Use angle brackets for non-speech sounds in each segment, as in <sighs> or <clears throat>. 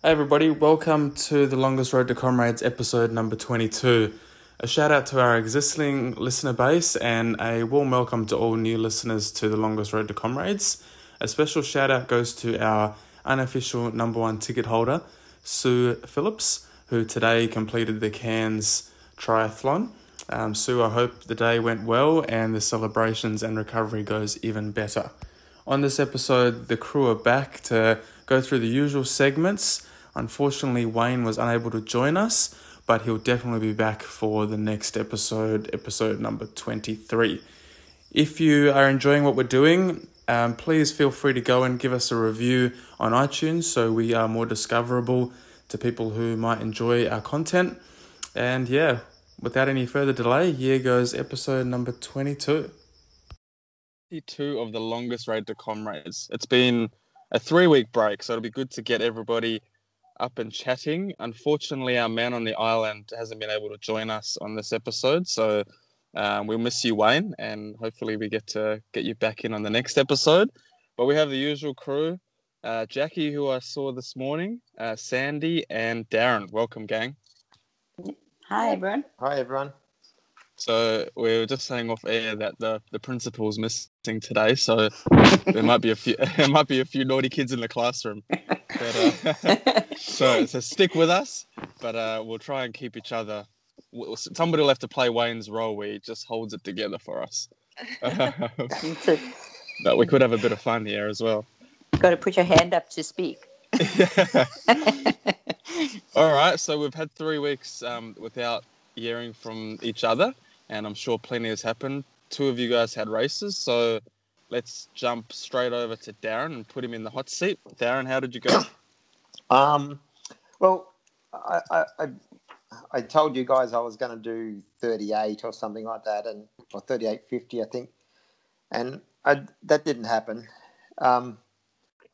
Hey everybody, welcome to the Longest Road to Comrades episode number 22. A shout out to our existing listener base and a warm welcome to all new listeners to the Longest Road to Comrades. A special shout out goes to our unofficial number one ticket holder, Sue Phillips, who today completed the Cairns Triathlon. Um, Sue, I hope the day went well and the celebrations and recovery goes even better. On this episode, the crew are back to go through the usual segments. Unfortunately, Wayne was unable to join us, but he'll definitely be back for the next episode, episode number 23. If you are enjoying what we're doing, um, please feel free to go and give us a review on iTunes so we are more discoverable to people who might enjoy our content. And yeah, without any further delay, here goes episode number 22. 22 of the longest road to comrades. It's been a three week break, so it'll be good to get everybody up and chatting. Unfortunately, our man on the island hasn't been able to join us on this episode, so um, we'll miss you, Wayne, and hopefully we get to get you back in on the next episode. But we have the usual crew uh, Jackie, who I saw this morning, uh, Sandy, and Darren. Welcome, gang. Hi, everyone. Hi, everyone. So we were just saying off air that the the principal's missing today, so there might be a few <laughs> there might be a few naughty kids in the classroom. <laughs> But, uh, <laughs> so so stick with us, but uh, we'll try and keep each other. Somebody will have to play Wayne's role where he just holds it together for us. <laughs> but we could have a bit of fun here as well. Got to put your hand up to speak. <laughs> All right, so we've had three weeks um, without hearing from each other, and I'm sure plenty has happened. Two of you guys had races, so let's jump straight over to Darren and put him in the hot seat. Darren, how did you go? <coughs> Um, well, I, I, I, I told you guys I was going to do 38 or something like that, and or 38.50, I think, and I, that didn't happen. Um,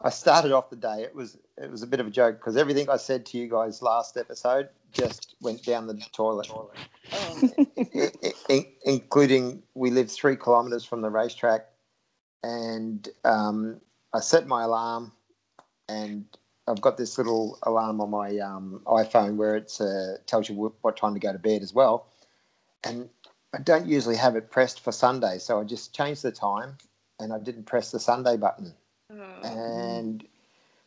I started off the day. It was it was a bit of a joke because everything I said to you guys last episode just went down the toilet, oh. <laughs> including we live three kilometres from the racetrack, and um, I set my alarm, and I've got this little alarm on my um, iPhone where it uh, tells you what time to go to bed as well, and I don't usually have it pressed for Sunday, so I just changed the time, and I didn't press the Sunday button Oh. And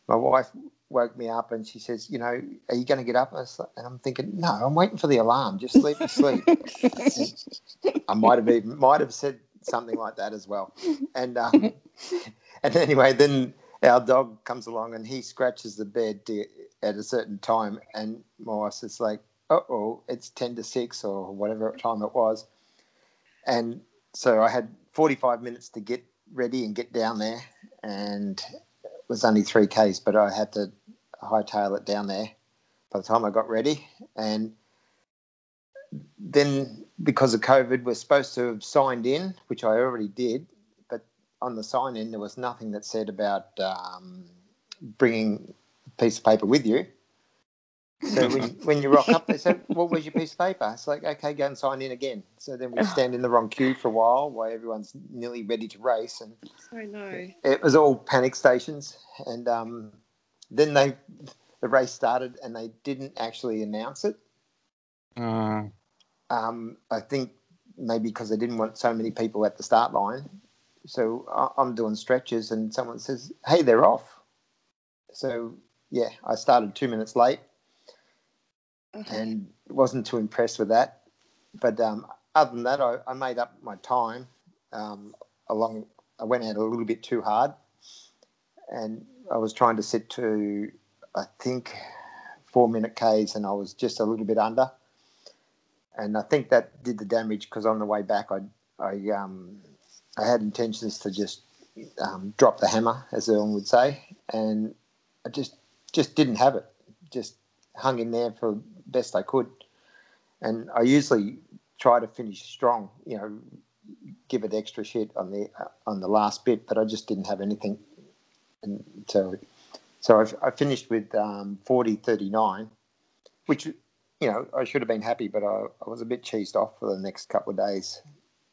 my wife woke me up and she says, "You know, are you going to get up?" And I'm thinking, "No, I'm waiting for the alarm. Just leave me sleep." <laughs> I might have even, might have said something like that as well. And um, <laughs> and anyway, then our dog comes along and he scratches the bed to, at a certain time, and my says like, "Uh oh, it's ten to six or whatever time it was," and so I had 45 minutes to get ready and get down there, and it was only three k's, but I had to hightail it down there by the time I got ready, and then because of COVID, we're supposed to have signed in, which I already did, but on the sign in there was nothing that said about um, bringing a piece of paper with you. So when, <laughs> when you rock up, they said, "What was your piece of paper?" It's like, "Okay, go and sign in again." So then we stand in the wrong queue for a while while everyone's nearly ready to race, and I know it was all panic stations. And um, then they, the race started, and they didn't actually announce it. Uh. Um, I think maybe because they didn't want so many people at the start line. So I'm doing stretches, and someone says, "Hey, they're off." So yeah, I started two minutes late and wasn't too impressed with that. But um, other than that, I, I, made up my time. Um, along, I went out a little bit too hard, and I was trying to sit to, I think, four minute Ks, and I was just a little bit under. And I think that did the damage because on the way back, I, I, um, I had intentions to just um, drop the hammer, as Earl would say, and I just just didn't have it. Just hung in there for best I could. And I usually try to finish strong, you know, give it extra shit on the uh, on the last bit, but I just didn't have anything. And so, so I, I finished with um, 40 39, which, you know, I should have been happy, but I, I was a bit cheesed off for the next couple of days.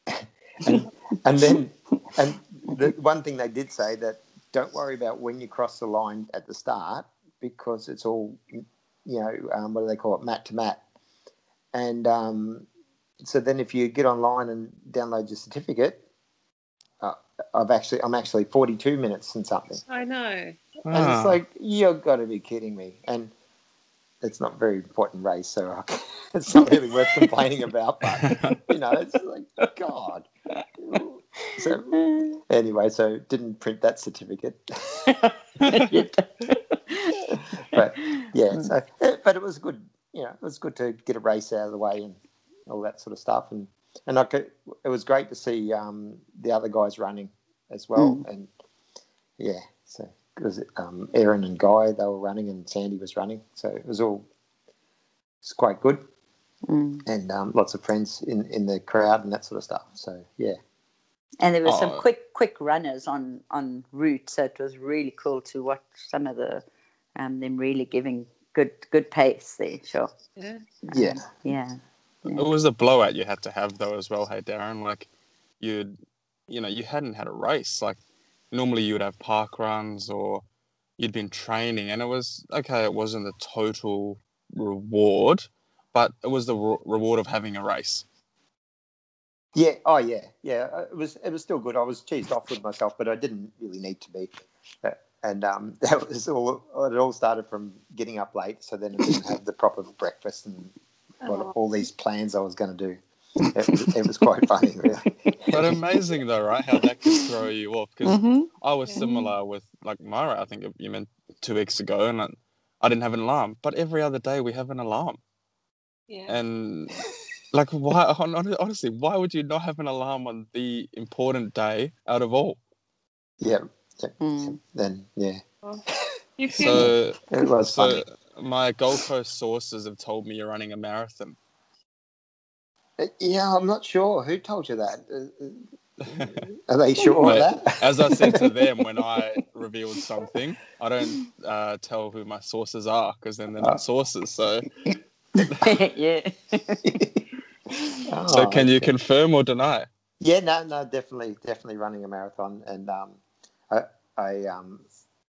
<laughs> and, and then, and the one thing they did say that don't worry about when you cross the line at the start because it's all, you know, um, what do they call it, mat to mat. And um, so then if you get online and download your certificate, uh, I've actually I'm actually 42 minutes and something. I know. And Ah. it's like you've got to be kidding me. And it's not a very important race, so I- <laughs> it's not really worth complaining about. But you know, it's like God. So anyway, so didn't print that certificate. <laughs> but yeah, so but it was good. You know, it was good to get a race out of the way and all that sort of stuff. And and I could, it was great to see um, the other guys running as well. And yeah, so because um, Aaron and Guy they were running and Sandy was running, so it was all it's quite good. Mm. And um, lots of friends in, in the crowd and that sort of stuff. So yeah, And there were some Oh. quick, quick runners on on route, so it was really cool to watch some of the um, them really giving good good pace there. Sure. Yeah. yeah, Um, yeah. It was a blowout you had to have though as well, hey Darren. Like you'd you know, you hadn't had a race. Like normally you would have park runs or you'd been training and it was okay, it wasn't the total reward, but it was the re- reward of having a race. Yeah. Oh, yeah. Yeah. uh, It was. It was still good. I was cheesed off with myself, but I didn't really need to be. Uh, And um, <laughs> that was all. It all started from getting up late, so then I didn't have the proper breakfast and Oh. all these plans I was going to do. It was, it was quite funny, really. But amazing though, right? How that could throw you off because Mm-hmm. I was Yeah. similar with like Myra. I think you meant two weeks ago, and I, I didn't have an alarm. But every other day we have an alarm, Yeah. and <laughs> like why? hon- hon- Honestly, why would you not have an alarm on the important day out of all? Yeah. yeah. Mm. Then yeah, <laughs> you feel So, it was so funny. my Gold Coast sources have told me you're running a marathon. Uh, Yeah, I'm not sure who told you that. Uh, uh, Are they <laughs> sure of that? As I said to <laughs> them when I revealed something, I don't uh, tell who my sources are because then they're Ah. not sources. So, <laughs> yeah. Oh, so can you okay. confirm or deny? Yeah, no, no, definitely, definitely running a marathon, and um, I, I, um,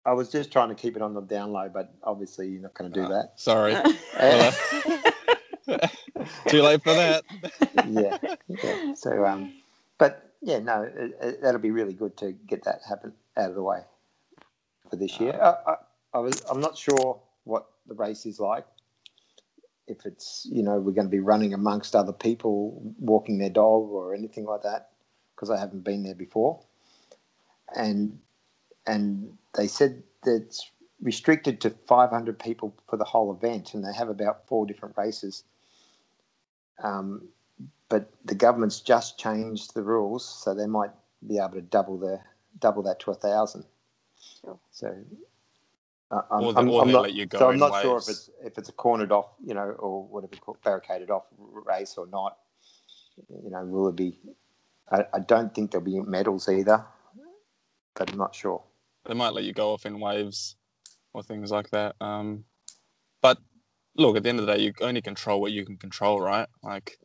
I was just trying to keep it on the down low, but obviously you're not going to do Ah, that. Sorry, Uh, <laughs> too late for that. <laughs> yeah, yeah. So, um, but yeah, no, it, it, that'll be really good to get that happen out of the way for this year. I, I, I was, I'm not sure what the race is like. If it's, you know, we're going to be running amongst other people, walking their dog or anything like that, because I haven't been there before. And and they said that it's restricted to 500 people for the whole event, and they have about four different races. Um, but the government's just changed the rules, so they might be able to double the double that to a thousand. Sure. So, uh, I'm, Or they- I'm, or I'm not, let you go so I'm in not sure if it's if it's a cornered off, you know, or whatever barricaded off race or not. You know, will it be? I, I don't think there'll be medals either, but I'm not sure. They might let you go off in waves or things like that. Um, but look, at the end of the day, you only control what you can control, right? Like,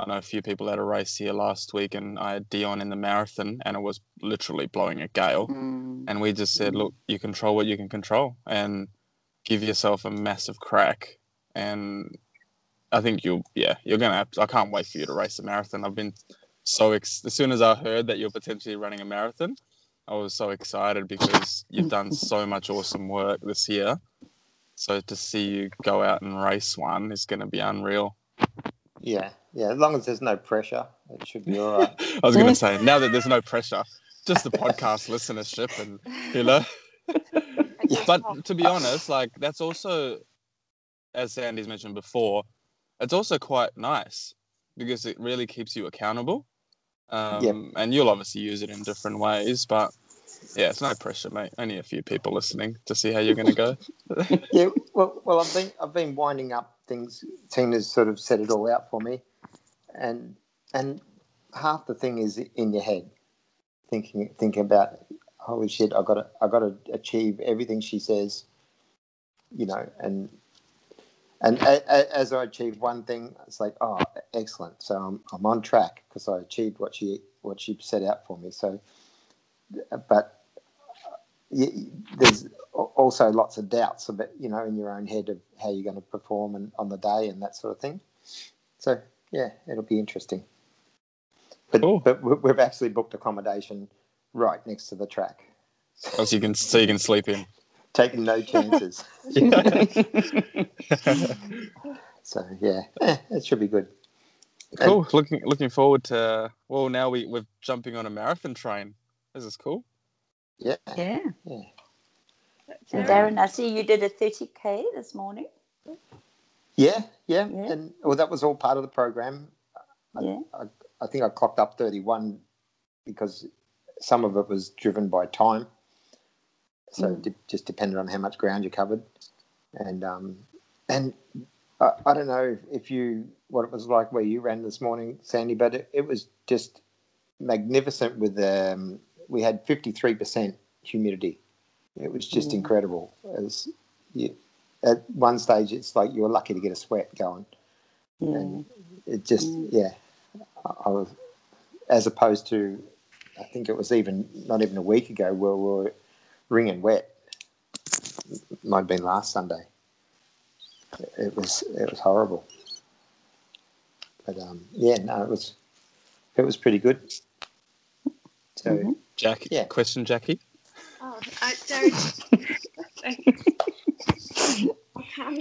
I know a few people had a race here last week, and I had Dion in the marathon, and it was literally blowing a gale. Mm. And we just said, look, you control what you can control, and give yourself a massive crack. And I think you'll, yeah, you're gonna. Have I can't wait for you to race a marathon. I've been so ex- as soon as I heard that you're potentially running a marathon, I was so excited because you've done so much awesome work this year. So to see you go out and race one is going to be unreal. Yeah, yeah. As long as there's no pressure, it should be all right. <laughs> I was going to say now that there's no pressure, just the podcast <laughs> listenership and you know. <laughs> but to be honest, like that's also, as Sandy's mentioned before, it's also quite nice because it really keeps you accountable. Um, Yep. And you'll obviously use it in different ways, but yeah, it's no pressure, mate. Only a few people listening to see how you're going to go. <laughs> yeah, well, well, I've been I've been winding up things. Tina's sort of set it all out for me, and and half the thing is in your head, thinking thinking about holy shit, I got to I got to achieve everything she says, you know, and and a, a, as I achieve one thing, it's like oh, excellent. So I'm I'm on track because I achieved what she what she set out for me. So, but you, there's also lots of doubts about you know in your own head of how you're going to perform and, on the day and that sort of thing. So yeah, it'll be interesting. But Cool. but we- we've actually booked accommodation right next to the track, Oh, so you can so you can sleep in. taking no chances. <laughs> <laughs> so yeah, eh, it should be good. cool. Looking looking forward to. Well, now we we're jumping on a marathon train. This is cool. Yeah, Yeah. yeah. And Darren, I see you did a 30k this morning. Yeah, yeah, Yeah. and well, that was all part of the program. I, Yeah. I, I think I clocked up 31 because some of it was driven by time. So it de- just depended on how much ground you covered. And um, and I, I don't know if you what it was like where you ran this morning, Sandy, but it, it was just magnificent. With um, we had 53% humidity. It was just Mm. incredible. It was, you, at one stage, it's like you were lucky to get a sweat going Yeah. and it just Mm. yeah I, was as opposed to i think it was even not even a week ago where we were wringing wet might have been last sunday it was it was horrible but um yeah no it was it was pretty good so Mhm. Jackie. Yeah. Question, Jackie. Oh, I don't.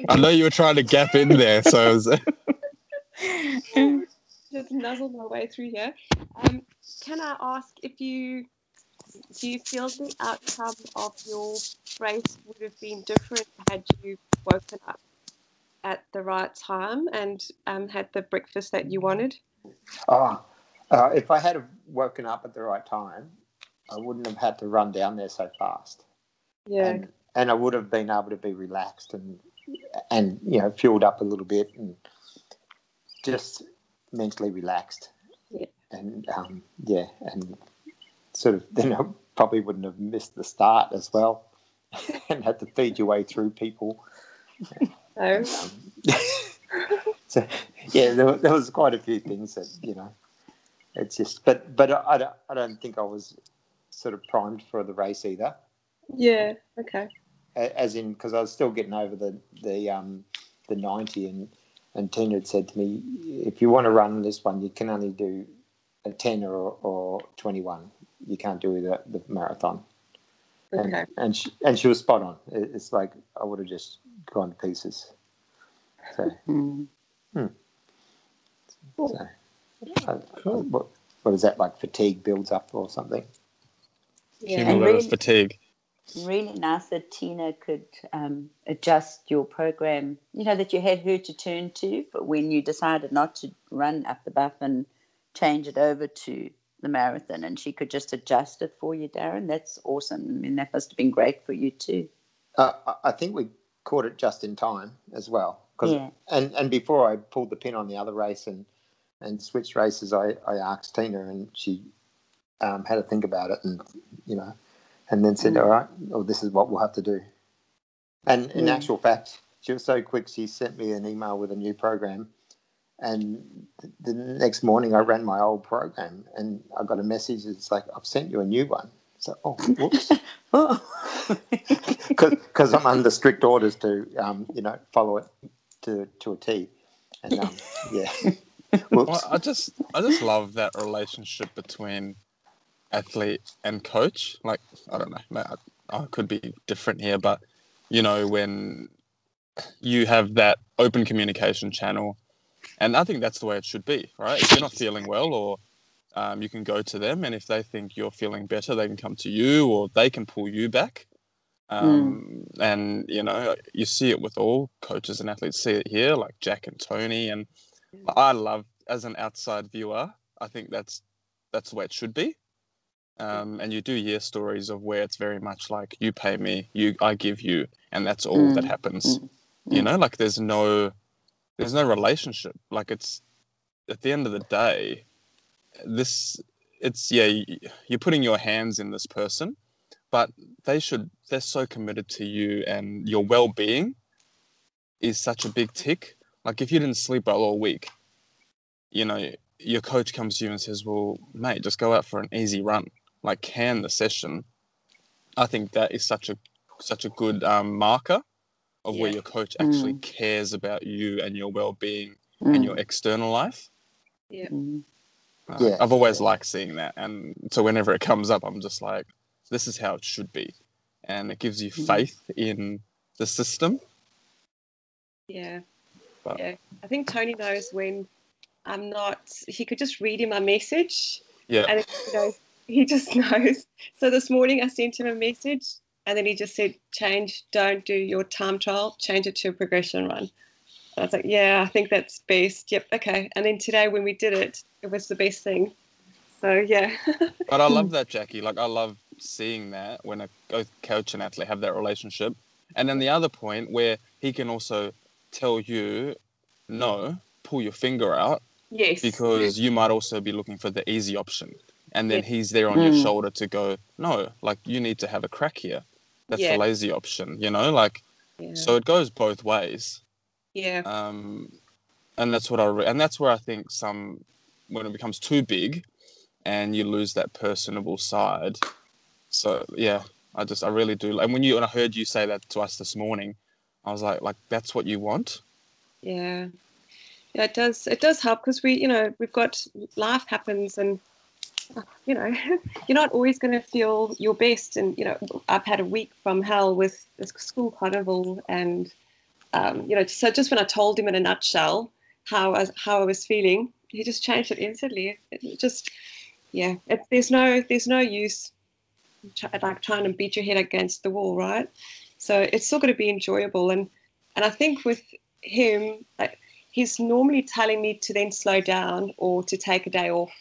I know you were trying to gap in there, so it was, <laughs> <laughs> just nuzzle my way through here. Um, can I ask if you do you feel the outcome of your race would have been different had you woken up at the right time and um, had the breakfast that you wanted? oh uh, if i had woken up at the right time i wouldn't have had to run down there so fast Yeah. and, and I would have been able to be relaxed and and you know fueled up a little bit and just mentally relaxed. Yeah. And um, yeah, and sort of then I probably wouldn't have missed the start as well, <laughs> and had to feed your way through people. <laughs> So, Um, <laughs> so yeah, there, there was quite a few things that you know. It's just, but but I, I don't I don't think I was sort of primed for the race either. Yeah. Okay. as in because I was still getting over the the um the ninety and and Tina had said to me if you want to run this one you can only do a ten or or twenty one you can't do the the marathon. And Okay. and she, and she was spot on. It's like I would have just gone to pieces. So <laughs> Mm. so I, what what is that like fatigue builds up or something Yeah. And cumulative really- fatigue. Really nice that Tina could um, adjust your program, you know, that you had her to turn to but when you decided not to run up the buff and change it over to the marathon. And she could just adjust it for you, Darren. That's awesome. I mean, that must have been great for you too. Uh, I- I think we caught it just in time as well. 'Cause- Yeah. And and before I pulled the pin on the other race and and switched races, I, I asked Tina and she um, had to think about it and you know, and then said, Mm. "All right, well, this is what we'll have to do." And in Yeah. actual fact, she was so quick. She sent me an email with a new program, and th- the next morning I ran my old program, and I got a message. It's like I've sent you a new one. So, oh, whoops <laughs> Oh. <laughs> because I'm under strict orders to, um, you know, follow it to to a T. And um, yeah. <laughs> Well, I just I just love that relationship between athlete and coach. Like I don't know, I, I could be different here, but you know when you have that open communication channel, and I think that's the way it should be, right? If you're not feeling well, or um, you can go to them, and if they think you're feeling better, they can come to you, or they can pull you back. Um, And you know, you see it with all coaches and athletes. See it here, like Jack and Tony, and I love as an outside viewer. I think that's that's the way it should be. Um, and you do hear stories of where it's very much like you pay me, you I give you, and that's all that Mm, happens. mm, You mm. know, like there's no there's no relationship. Like it's at the end of the day, this it's yeah you're putting your hands in this person, but they should they're so committed to you and your well being is such a big tick. Like if you didn't sleep well all week, you know, your coach comes to you and says, Well, mate, just go out for an easy run. Like can the session I think that is such a such a good um, marker of where your coach actually Mm. cares about you and your well-being Mm. and your external life. Yeah. Mm. Uh, Yeah. I've always liked seeing that, and so whenever it comes up, I'm just like, this is how it should be, and it gives you Mm. faith in the system. Yeah. But- yeah. I think Tony knows when I'm not, he could just read in my message Yeah, and he knows, he just <laughs> knows. So this morning I sent him a message and then he just said, change, don't do your time trial, change it to a progression run. I was like, yeah, I think that's best. Yep, okay. And then today when we did it, it was the best thing. So yeah. <laughs> but I love that, Jackie. Like I love seeing that when a coach and athlete have that relationship, and then the other point where he can also tell you, no, pull your finger out yes. because you might also be looking for the easy option. And then Yeah. he's there on your Mm. shoulder to go, no, like you need to have a crack here. That's Yeah. the lazy option, you know, like yeah. so it goes both ways. yeah. Um, and that's what I re- and that's where I think some when it becomes too big, and you lose that personable side. So yeah, I just I really do. And when you and I heard you say that to us this morning, I was like, like that's what you want. Yeah, yeah, it does. It does help because we, you know, we've got life happens, and you know, <laughs> you're not always going to feel your best. And you know, I've had a week from hell with the school carnival, and um, you know, so just when I told him in a nutshell how I, how I was feeling, he just changed it instantly. It just, yeah, it, there's no there's no use try, like trying to beat your head against the wall, right? So it's still going to be enjoyable, and and I think with him, like he's normally telling me to then slow down or to take a day off.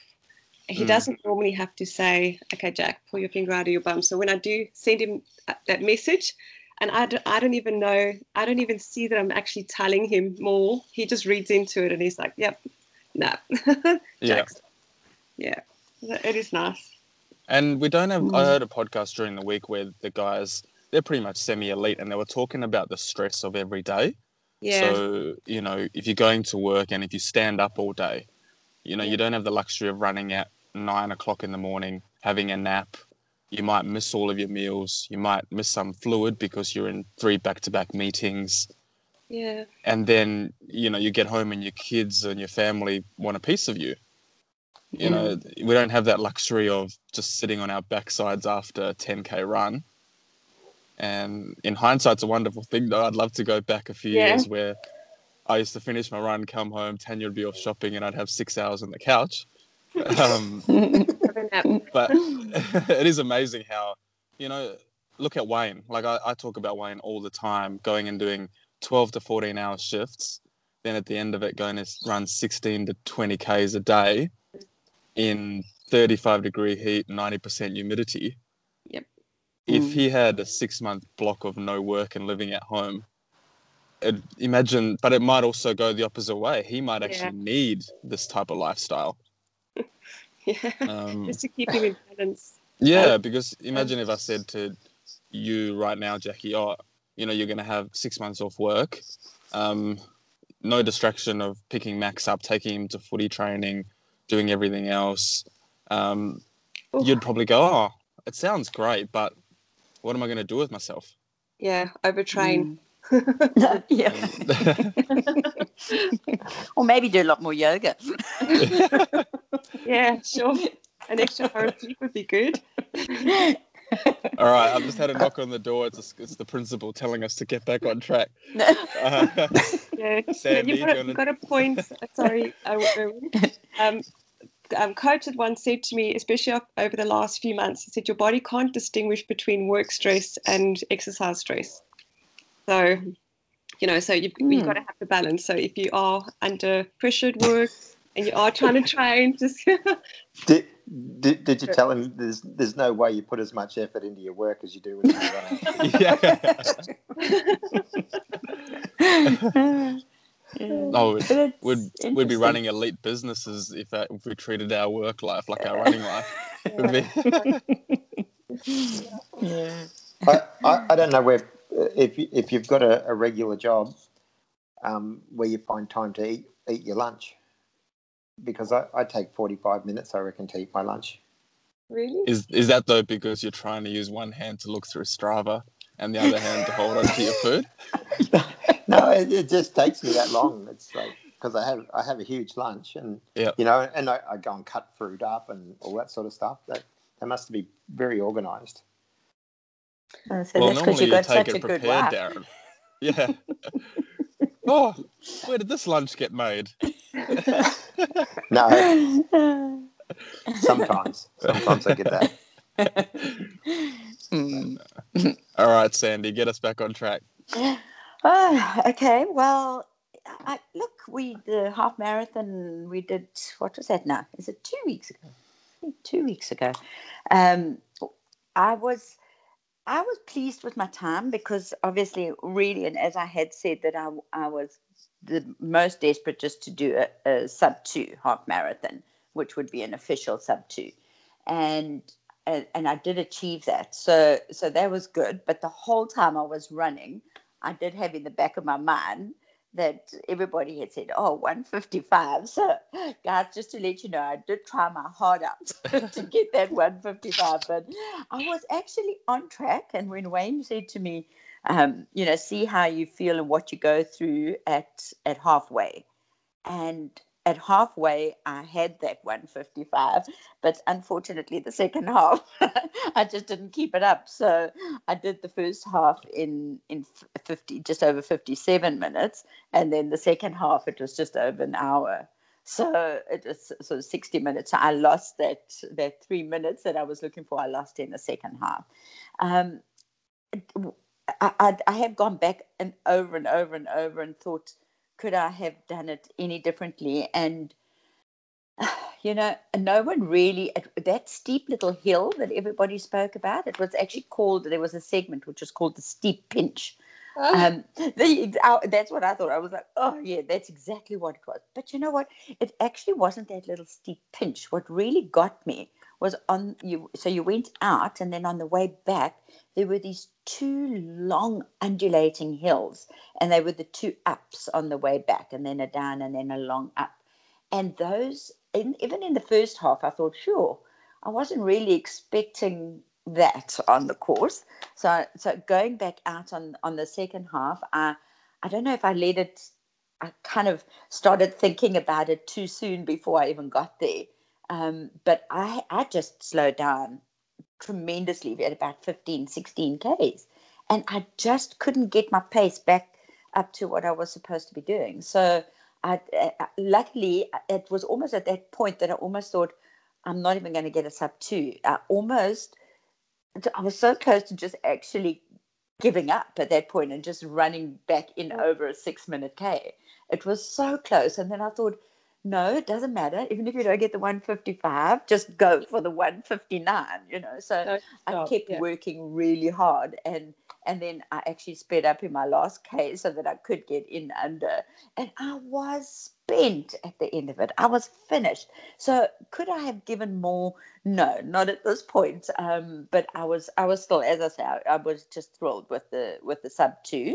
He Mm. doesn't normally have to say, "Okay, Jack, pull your finger out of your bum." So when I do send him that message, and I don't, I don't even know, I don't even see that I'm actually telling him more. He just reads into it and he's like, "Yep, no, <laughs> Yeah. Jack's, yeah, it is nice." And we don't have. I Mm. heard a podcast during the week where the guys they're pretty much semi-elite, and they were talking about the stress of every day. Yeah, So, you know, if you're going to work and if you stand up all day, you know, Yeah. you don't have the luxury of running at nine o'clock in the morning, having a nap. You might miss all of your meals. You might miss some fluid because you're in three back to back meetings. yeah, And then, you know, you get home and your kids and your family want a piece of you. You know, mm. we don't have that luxury of just sitting on our backsides after a 10K run. And in hindsight, it's a wonderful thing, though. I'd love to go back a few Yeah. years where I used to finish my run, come home, Tanya would be off shopping, and I'd have six hours on the couch. Um, have a nap. but <laughs> it is amazing how, you know, look at Wayne. Like, I, I talk about Wayne all the time, going and doing 12 to 14 hour shifts. Then at the end of it, going to run 16 to 20 Ks a day in 35 degree heat, 90% humidity. Yep. If Mm. he had a six month block of no work and living at home, imagine, but it might also go the opposite way. He might actually need this type of lifestyle. Yeah, Um, just to keep him in balance. yeah, because imagine if I said to you right now, Jackie, oh, you know, you're going to have six months off work, um, no distraction of picking Max up, taking him to footy training, doing everything else. Um, you'd probably go, oh, it sounds great, but what am I going to do with myself? Yeah, overtrain. Mm. <laughs> yeah. or maybe do a lot more yoga. Yeah, sure. An extra hour of sleep would be good. All right, I've just had a knock on the door. It's, a, it's the principal telling us to get back on track. Uh, Yeah, Sandy, you've, got, you a- got a point. Sorry, I, um, um, coach had once said to me, especially over the last few months, he said your body can't distinguish between work stress and exercise stress. So, you know, so you've, you've Hmm. got to have the balance. So if you are under pressure at work and you are trying to <laughs> train, just Did, did, did you tell him there's there's no way you put as much effort into your work as you do when you're running? <laughs> <laughs> yeah. Yeah. Oh, We'd, we'd be running elite businesses if, uh, if we treated our work life like our running life. Would be. Yeah. I, I, I don't know where if you, if you've got a, a regular job um, where you find time to eat eat your lunch because I, I take 45 minutes I reckon to eat my lunch Really? Is is that though because you're trying to use one hand to look through Strava and the other hand to hold onto your food? <laughs> no, it, it just takes me that long. It's like because I have I have a huge lunch and Yep. you know, and I, I go and cut fruit up and all that sort of stuff. That that must be very organised. So well, that's because normally you you got take such a it good prepared, wife. Darren. <laughs> Yeah. <laughs> oh, where did this lunch get made? <laughs> No, sometimes sometimes I get that. Hmm. All right, Sandy, get us back on track. <sighs> Oh, okay. Well, I, look, we the half marathon we did. What was that now? Is it two weeks ago? Two weeks ago. Um, I was I was pleased with my time because obviously, really, and as I had said, that I I was the most desperate just to do a, a sub two half marathon, which would be an official sub two, and and, and I did achieve that. So so that was good. But the whole time I was running, I did have in the back of my mind that everybody had said, oh, 155. So, guys, just to let you know, I did try my heart out <laughs> to <laughs> get that 155, but I was actually on track. And when Wayne said to me, um, you know, see how you feel and what you go through at at halfway, and at halfway, I had that 155, but unfortunately, the second half, <laughs> I just didn't keep it up. So I did the first half in in 50, just over 57 minutes, and then the second half, it was just over an hour. So it was sort of 60 minutes. So I lost that that three minutes that I was looking for. I lost in the second half. Um, I, I, I have gone back and over and over and over and thought, could I have done it any differently? And <sighs> you know, no one really that steep little hill that everybody spoke about. It was actually called. There was a segment which was called the steep pinch. Um, <laughs> the, I, that's what I thought. I was like, oh yeah, that's exactly what it was. But you know what? It actually wasn't that little steep pinch. What really got me was on you. So you went out, and then on the way back, there were these two long undulating hills, and they were the two ups on the way back, and then a down, and then a long up. And those, in, even in the first half, I thought, sure, I wasn't really expecting that on the course. So, so going back out on on the second half, I, I don't know if I let it. I kind of started thinking about it too soon before I even got there. Um, but I, I just slowed down tremendously at about 15, 16 Ks. And I just couldn't get my pace back up to what I was supposed to be doing. So I, I, luckily, uh, it was almost at that point that I almost thought, I'm not even going to get a sub two. I almost, I was so close to just actually giving up at that point and just running back in over a six minute K. It was so close. And then I thought, no, it doesn't matter. Even if you don't get the 155, just go for the 159, you know. So I kept yeah. working really hard and and then I actually sped up in my last K so that I could get in under. And I was spent at the end of it. I was finished. So could I have given more? No, not at this point. Um, but I was I was still, as I say, I, I was just thrilled with the with the sub two.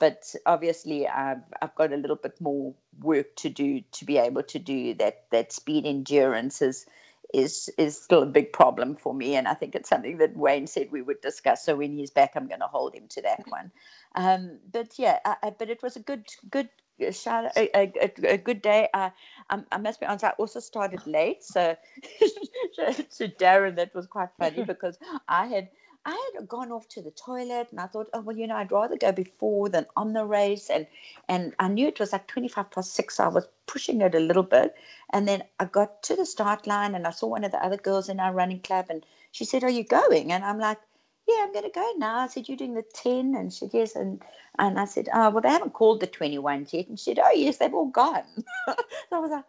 But obviously, I've I've got a little bit more work to do to be able to do that. That speed endurance is is is still a big problem for me, and I think it's something that Wayne said we would discuss. So when he's back, I'm going to hold him to that one. Um, but yeah, I, I, but it was a good good shout, a, a, a good day. I, I I must be honest, I also started late, so <laughs> to Darren that was quite funny <laughs> because I had. I had gone off to the toilet and I thought, oh well, you know, I'd rather go before than on the race, and and I knew it was like twenty five past six, so I was pushing it a little bit, and then I got to the start line and I saw one of the other girls in our running club and she said, Are you going? And I'm like, Yeah, I'm going to go now. I said, You're doing the 10? And she said, Yes. And, and I said, Oh, well, they haven't called the 21s yet. And she said, Oh, yes, they've all gone. <laughs> so I was like,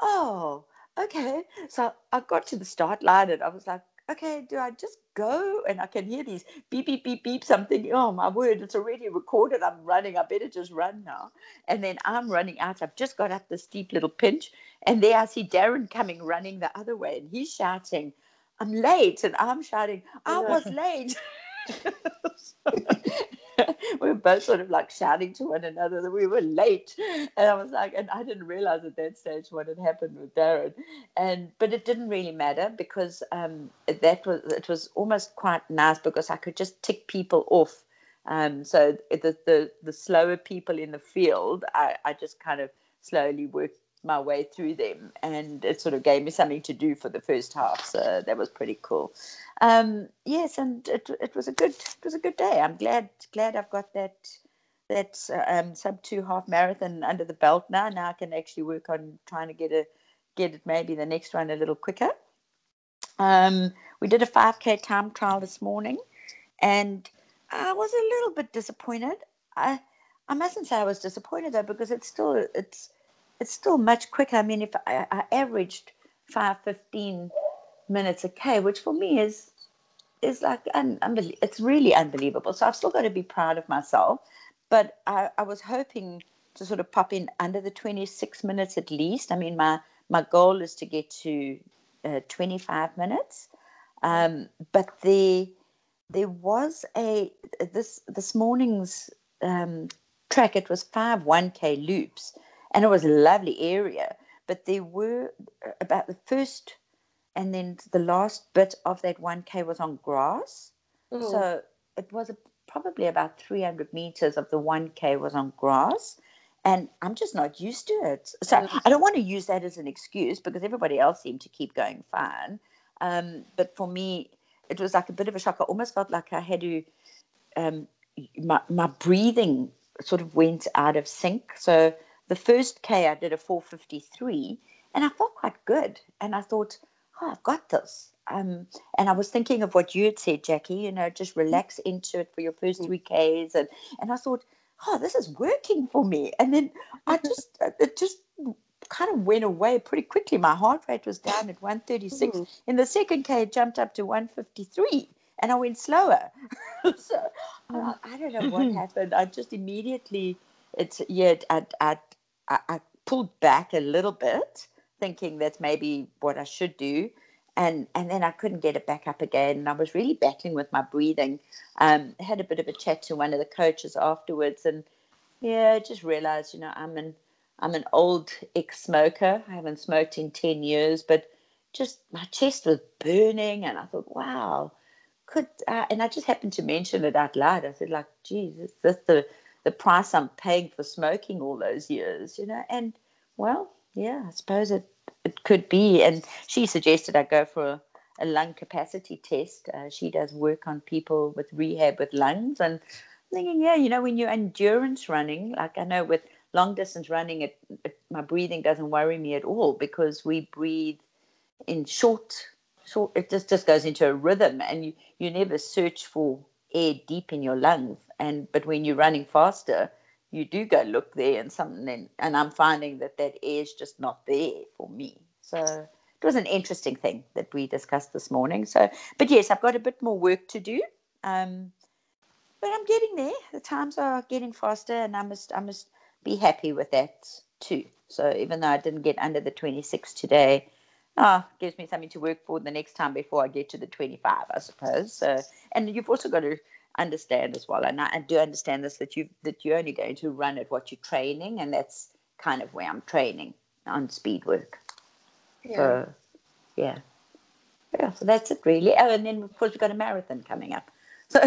Oh, okay. So I got to the start line and I was like, Okay, do I just go? And I can hear these beep, beep, beep, beeps. I'm thinking, Oh, my word, it's already recorded. I'm running. I better just run now. And then I'm running out. I've just got up the steep little pinch. And there I see Darren coming running the other way. And he's shouting, I'm late. And I'm shouting, I was late. <laughs> <laughs> we were both sort of like shouting to one another that we were late. And I was like, and I didn't realize at that stage what had happened with Darren. And but it didn't really matter because um, that was it was almost quite nice because I could just tick people off. Um, so the, the the slower people in the field, I, I just kind of slowly worked my way through them, and it sort of gave me something to do for the first half. So that was pretty cool. Um, yes, and it, it was a good it was a good day. I'm glad glad I've got that that um, sub two half marathon under the belt now. Now I can actually work on trying to get a get it maybe the next one a little quicker. Um, we did a 5k time trial this morning, and I was a little bit disappointed. I I mustn't say I was disappointed though because it's still it's it's still much quicker. I mean, if I, I averaged five fifteen minutes a k, which for me is is like un. It's really unbelievable. So I've still got to be proud of myself. But I, I was hoping to sort of pop in under the 26 minutes at least. I mean, my my goal is to get to uh, 25 minutes. Um, but the there was a this this morning's um, track. It was five 1k loops, and it was a lovely area. But there were uh, about the first and then the last bit of that 1k was on grass. Mm. so it was a, probably about 300 meters of the 1k was on grass and i'm just not used to it. So mm. i don't want to use that as an excuse because everybody else seemed to keep going fine. Um, but for me it was like a bit of a shock. I almost felt like i had to um, my, my breathing sort of went out of sync. So the first k i did a 453 and i felt quite good. And i thought oh, I've got this. Um, and I was thinking of what you had said, Jackie, you know, just mm. relax into it for your first mm. three Ks. And, and I thought, oh, this is working for me. And then I <laughs> just, uh, it just kind of went away pretty quickly. My heart rate was down at 136. Mm. In the second K, it jumped up to 153 and I went slower. <laughs> so I, I, don't know what <clears throat> happened. I just immediately, it's, yeah, I, I, I, I pulled back a little bit thinking that's maybe what I should do. And, and then I couldn't get it back up again. And I was really battling with my breathing. Um, I had a bit of a chat to one of the coaches afterwards, and yeah, I just realized, you know, I'm an I'm an old ex-smoker. I haven't smoked in ten years, but just my chest was burning, and I thought, wow, could uh, and I just happened to mention it out loud. I said, like, geez, is this the the price I'm paying for smoking all those years, you know. And well, yeah, I suppose it, it could be. And she suggested I go for a, a lung capacity test. Uh, she does work on people with rehab with lungs. And thinking, yeah, you know, when you're endurance running, like I know with long distance running, it, it, my breathing doesn't worry me at all because we breathe in short, short. It just just goes into a rhythm, and you you never search for air deep in your lungs. And but when you're running faster, you do go look there and something and i'm finding that that is just not there for me. So it was an interesting thing that we discussed this morning. So but yes i've got a bit more work to do um, but i'm getting there. The times are getting faster and i must i must be happy with that too. So even though i didn't get under the 26 today ah, oh, gives me something to work for the next time before i get to the 25 i suppose. So and you've also got to understand as well. And I, I do understand this that you that you're only going to run at what you're training, and that's kind of where I'm training on speed work. Yeah. So, yeah. Yeah, so that's it really. Oh, and then of course we've got a marathon coming up. So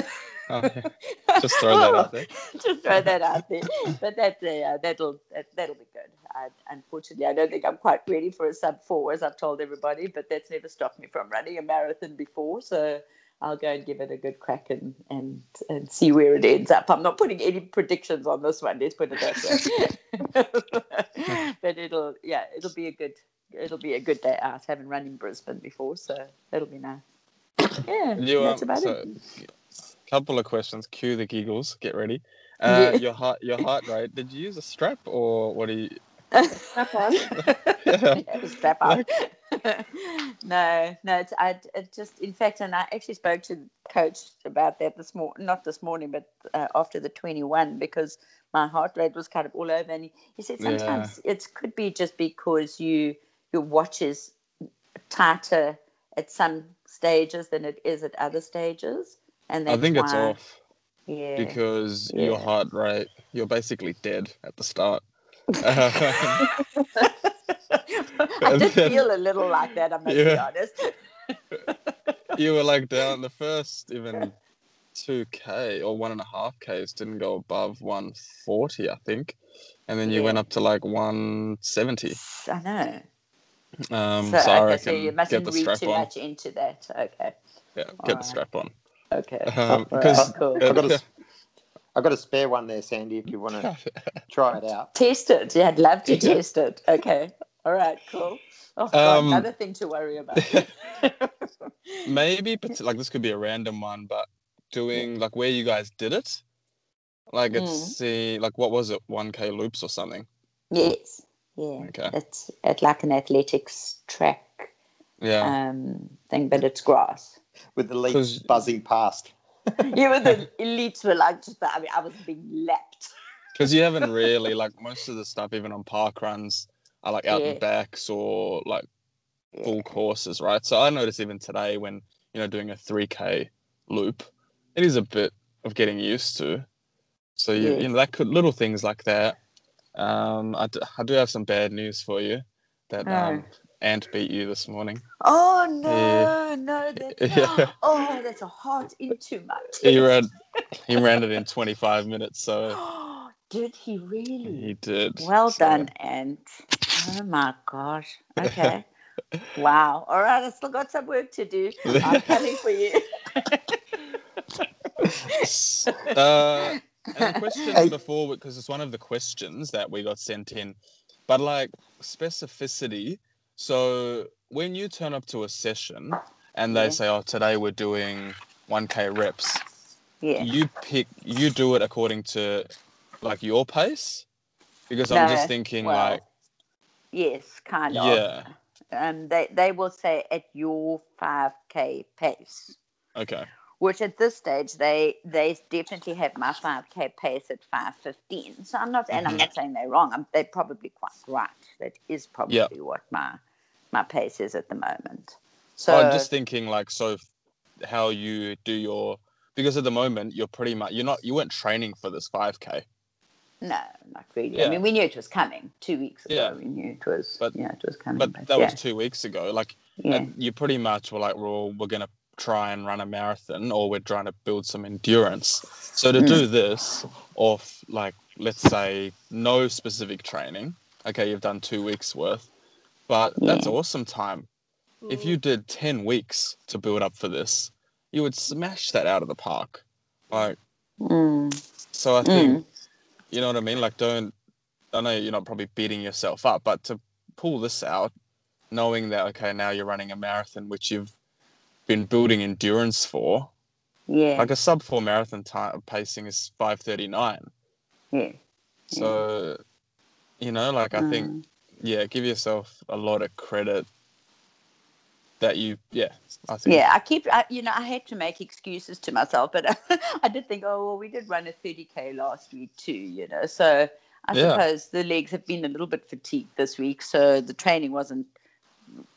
oh, <laughs> yeah. just throw that out there. <laughs> just throw that out there. But that uh, that'll that, that'll be good. I, unfortunately, I don't think I'm quite ready for a sub four, as I've told everybody. But that's never stopped me from running a marathon before. So I'll go and give it a good crack and, and, and see where it ends up. I'm not putting any predictions on this one. Let's put it that way. <laughs> but it'll yeah, it'll be a good it'll be a good day out. I haven't run in Brisbane before, so it'll be nice. Yeah, you, that's um, about so, it. Couple of questions. Cue the giggles. Get ready. <laughs> Uh, yeah. Your heart, your heart rate. Did you use a strap or what do you? Strap on. yeah, strap on. no, no, it's, I it just, in fact, and I actually spoke to coach about that this morning, not this morning, but uh, after the 21, because my heart rate was kind of all over. And he, he said sometimes yeah. it could be just because you your watch is tighter at some stages than it is at other stages. and I think it's off Yeah. because your heart rate, you're basically dead at the start. I And did then- feel a little like that. I must be honest. <laughs> you were like down the first even 2k or one and a half k's didn't go above 140 i think and then you Yeah. went up to like 170 I know. um so, so, i okay, reckon so you get mustn't the read strap too on much into that. Okay. yeah get Alright. the strap on Okay. um, All right, because cool. I've got a, I've got a spare one there, Sandy. If you want to <laughs> try it out. Test it. Yeah, I'd love to Yeah. test it. Okay. All right, cool. Oh, God, Um, another thing to worry about. <laughs> maybe <laughs> but like this could be a random one but doing like where you guys did it like Mm. it's the like what was it 1k loops or something yes. Yeah. Okay. It's at like an athletics track yeah um, thing, but it's grass. With the leaves buzzing past. Yeah, but the elites were like just, I mean, I was being lapped. Because you haven't <laughs> really like most of the stuff, even on park runs, are like out Yeah. and backs or like Yeah. full courses, right? So I noticed even today when you know doing a three k loop, it is a bit of getting used to. So you, Yeah. you know that could little things like that. Um, I, d- I do have some bad news for you. That Oh. Ant beat you this morning. Oh no, Yeah. no, that, <laughs> Yeah. oh, that's a heart into my He ran he ran it in 25 minutes, so <gasps> Did he really? he did. Well So- done, Ant. Oh my gosh. Okay. <laughs> wow. All right, I still got some work to do. I'm <laughs> coming for you. uh, and a question before because it's one of the questions that we got sent in, but like specificity. So when you turn up to a session and they Yeah. say, "Oh, today we're doing 1k reps," Yeah. you pick, you do it according to like your pace, because I'm just thinking well, like, Yes, kind of. yeah, Um, they they will say at your five k pace, okay, which at this stage they they definitely have my five k pace at five fifteen. So I'm not, and I'm Mhm. not saying they're wrong. I'm, they're probably quite right. That is probably what my my pace is at the moment. So I'm just thinking like, so how you do your because at the moment you're pretty much you're not you weren't training for this 5k. No, not really. I mean, we knew it was coming two weeks ago. Yeah. We knew it was, But- yeah, it was coming. but But, that yeah, was two weeks ago. Like yeah, you pretty much were like, well, we're gonna try and run a marathon, or we're trying to build some endurance. So to Mm. do this, off like let's say no specific training. Okay, you've done two weeks worth, but that's awesome time. If Mm. you did ten weeks to build up for this, you would smash that out of the park. Like Mm, so, I think you know what I mean. Like, don't I know you're not probably beating yourself up, but to pull this out, knowing that okay, now you're running a marathon, which you've been building endurance for, yeah, like a sub four marathon time pacing is five thirty nine. yeah. So, you know, like I think, Mm. Yeah, give yourself a lot of credit that you, yeah, I think, Yeah, I keep, I, you know, I had to make excuses to myself, but <laughs> I did think, oh, well, we did run a 30K last week too, you know. So I Yeah. suppose the legs have been a little bit fatigued this week. So the training wasn't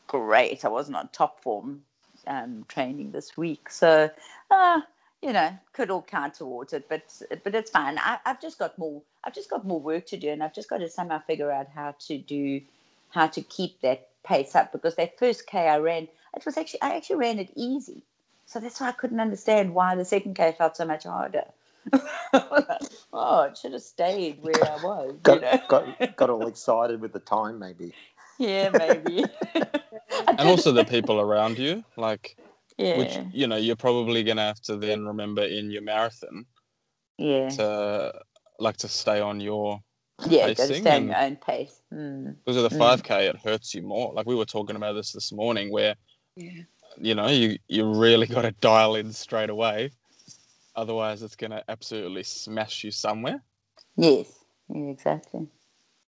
great. I wasn't on top form um, training this week. So, uh, you know, could all count towards it, but but it's fine. I, I've just got more. I've just got more work to do, and I've just got to somehow figure out how to do, how to keep that pace up. Because that first K I ran, it was actually I actually ran it easy, so that's why I couldn't understand why the second K felt so much harder. <laughs> oh, it should have stayed where I was. You know? got, got all excited with the time, maybe. yeah, maybe. <laughs> and also the people around you, like, yeah, which you know, you're probably gonna have to then remember in your marathon yeah, to like to stay on your yeah. Got to stay on your own pace. Mm. because of the Mm. 5k it hurts you more like we were talking about this this morning where Yeah. you know you you really <laughs> got to dial in straight away otherwise it's going to absolutely smash you somewhere Yes, yeah, exactly.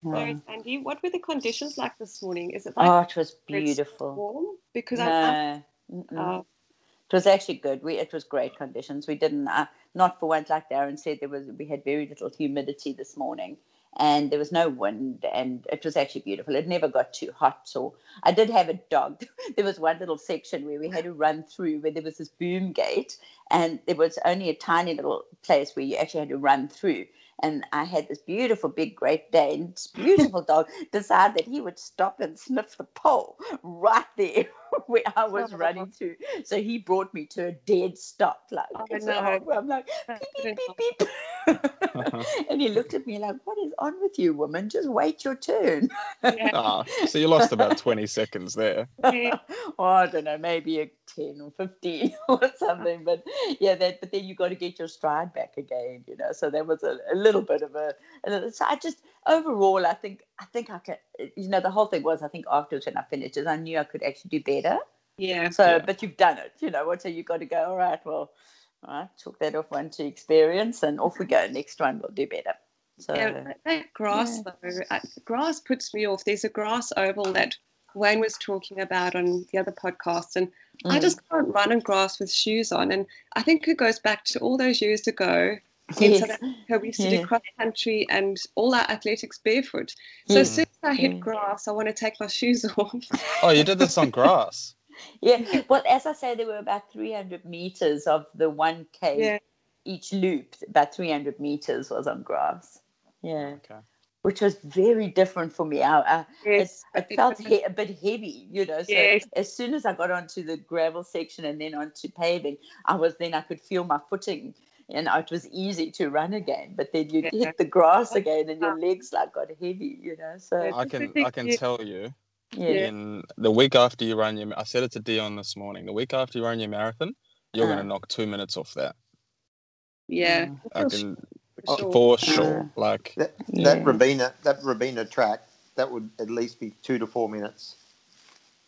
So, Yeah. Sandy, what were the conditions like this morning? Is it like Oh, it was beautiful. warm? Because I, I No, mm-mm. Uh, it was actually good. We it was great conditions. We didn't uh, not for once like Darren said there was we had very little humidity this morning, and there was no wind and it was actually beautiful it never got too hot So i did have a dog <laughs> there was one little section where we had to run through where there was this boom gate and there was only a tiny little place where you actually had to run through and I had this beautiful big Great Dane, beautiful dog, <laughs> decide that he would stop and sniff the pole <laughs> right there <laughs> where I was oh. running to. So he brought me to a dead stop. Like, oh, no. I'm like, beep, beep, beep, beep. <laughs> and he looked at me like, "What is on with you, woman? Just wait your turn." Yeah. oh, so you lost about twenty seconds there. <laughs> oh, I don't know, maybe a ten or fifteen or something. But yeah, that. But then you got to get your stride back again, you know. So that was a, a little bit of a. So I just overall, I think I think I can. You know, the whole thing was I think afterwards when I finished, is I knew I could actually do better. Yeah. So, yeah. but you've done it, you know. What so you've got to go. All right. Well all right, took that off one to experience, and off we go. Next one, we'll do better. So yeah, that grass yeah. though, uh, grass puts me off. There's a grass oval that Wayne was talking about on the other podcast, and mm. I just can't run on grass with shoes on. And I think it goes back to all those years ago in yes. South Africa. We used to yeah. do cross country and all our athletics barefoot. So mm. as soon as I hit yeah. grass, I want to take my <laughs> shoes off. Oh, you did this on grass? <laughs> yeah. Well, as I say, there were about 300 meters of the 1K yeah. each loop. About 300 meters was on grass. Yeah. Okay. Which was very different for me. I, I yes, it, it felt he- a bit heavy, you know. So yes. as soon as I got onto the gravel section and then onto paving, I was then I could feel my footing and it was easy to run again. But then you yeah. hit the grass again, and your legs like got heavy, you know. So I can I can tell you yeah. In the week after you run your, I said it to Dion this morning. The week after you run your marathon, you're uh, going to knock two minutes off that. Yeah, I can for sure. For sure. Uh, like that, yeah. that Robina, that Robina track, that would at least be two to four minutes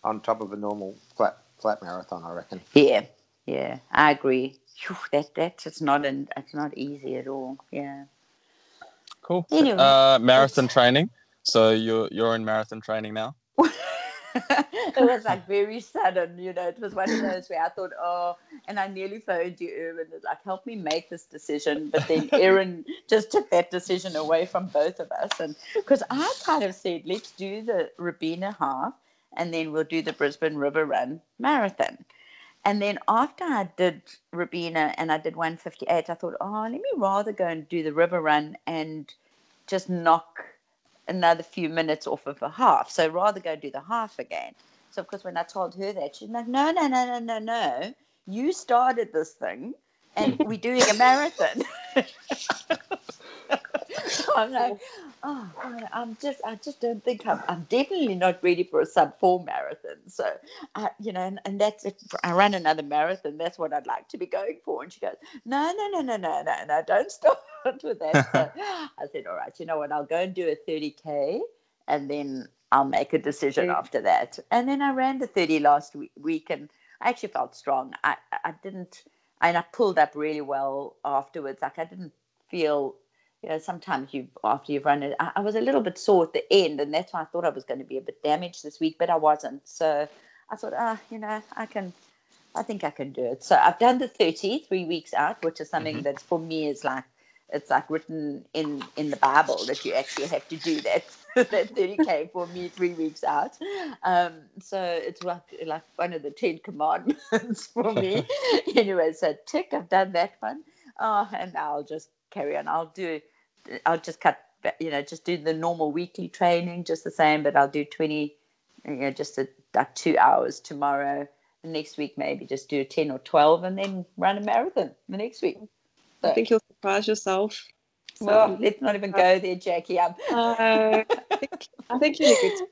on top of a normal flat flat marathon. I reckon. Yeah, yeah, I agree. Whew, that that's it's not an it's not easy at all. Yeah. Cool. Anyway, uh, marathon training. So you're you're in marathon training now. <laughs> it was like very sudden, you know. It was one of those where I thought, oh, and I nearly phoned you, Erin, like, help me make this decision. But then <laughs> Erin just took that decision away from both of us. And because I kind of said, let's do the Robina half and then we'll do the Brisbane River Run marathon. And then after I did Robina and I did 158, I thought, oh, let me rather go and do the river run and just knock another few minutes off of a half. So rather go do the half again. So of course, when I told her that, she's like, no, no, no, no, no, no. You started this thing, and <laughs> we're doing a marathon. <laughs> so <laughs> I'm like, oh, I'm just, I just don't think I'm, I'm definitely not ready for a sub four marathon. So, uh, you know, and, and that's if I run another marathon, that's what I'd like to be going for. And she goes, no, no, no, no, no, no, no, don't <laughs> start with that. So <laughs> I said, all right, you know what, I'll go and do a 30K and then I'll make a decision yeah. after that. And then I ran the 30 last week and I actually felt strong. I, I didn't, and I pulled up really well afterwards. Like I didn't feel you know, sometimes you after you've run it, I, I, was a little bit sore at the end, and that's why I thought I was going to be a bit damaged this week, but I wasn't. So I thought, ah, oh, you know, I can, I think I can do it. So I've done the 30, three weeks out, which is something mm-hmm. that for me is like, it's like written in in the Bible that you actually have to do that. <laughs> that 30k for me three weeks out. Um, so it's like like one of the Ten Commandments <laughs> for me. <laughs> anyway, so tick, I've done that one. Oh, and I'll just carry on. I'll do, I'll just cut, you know, just do the normal weekly training, just the same, but I'll do 20, you know, just a, like two hours tomorrow. The next week, maybe just do 10 or 12 and then run a marathon the next week. So, I think you'll surprise yourself. So, well, let's not even go there, Jackie. uh, <laughs> I, think, I think you're a good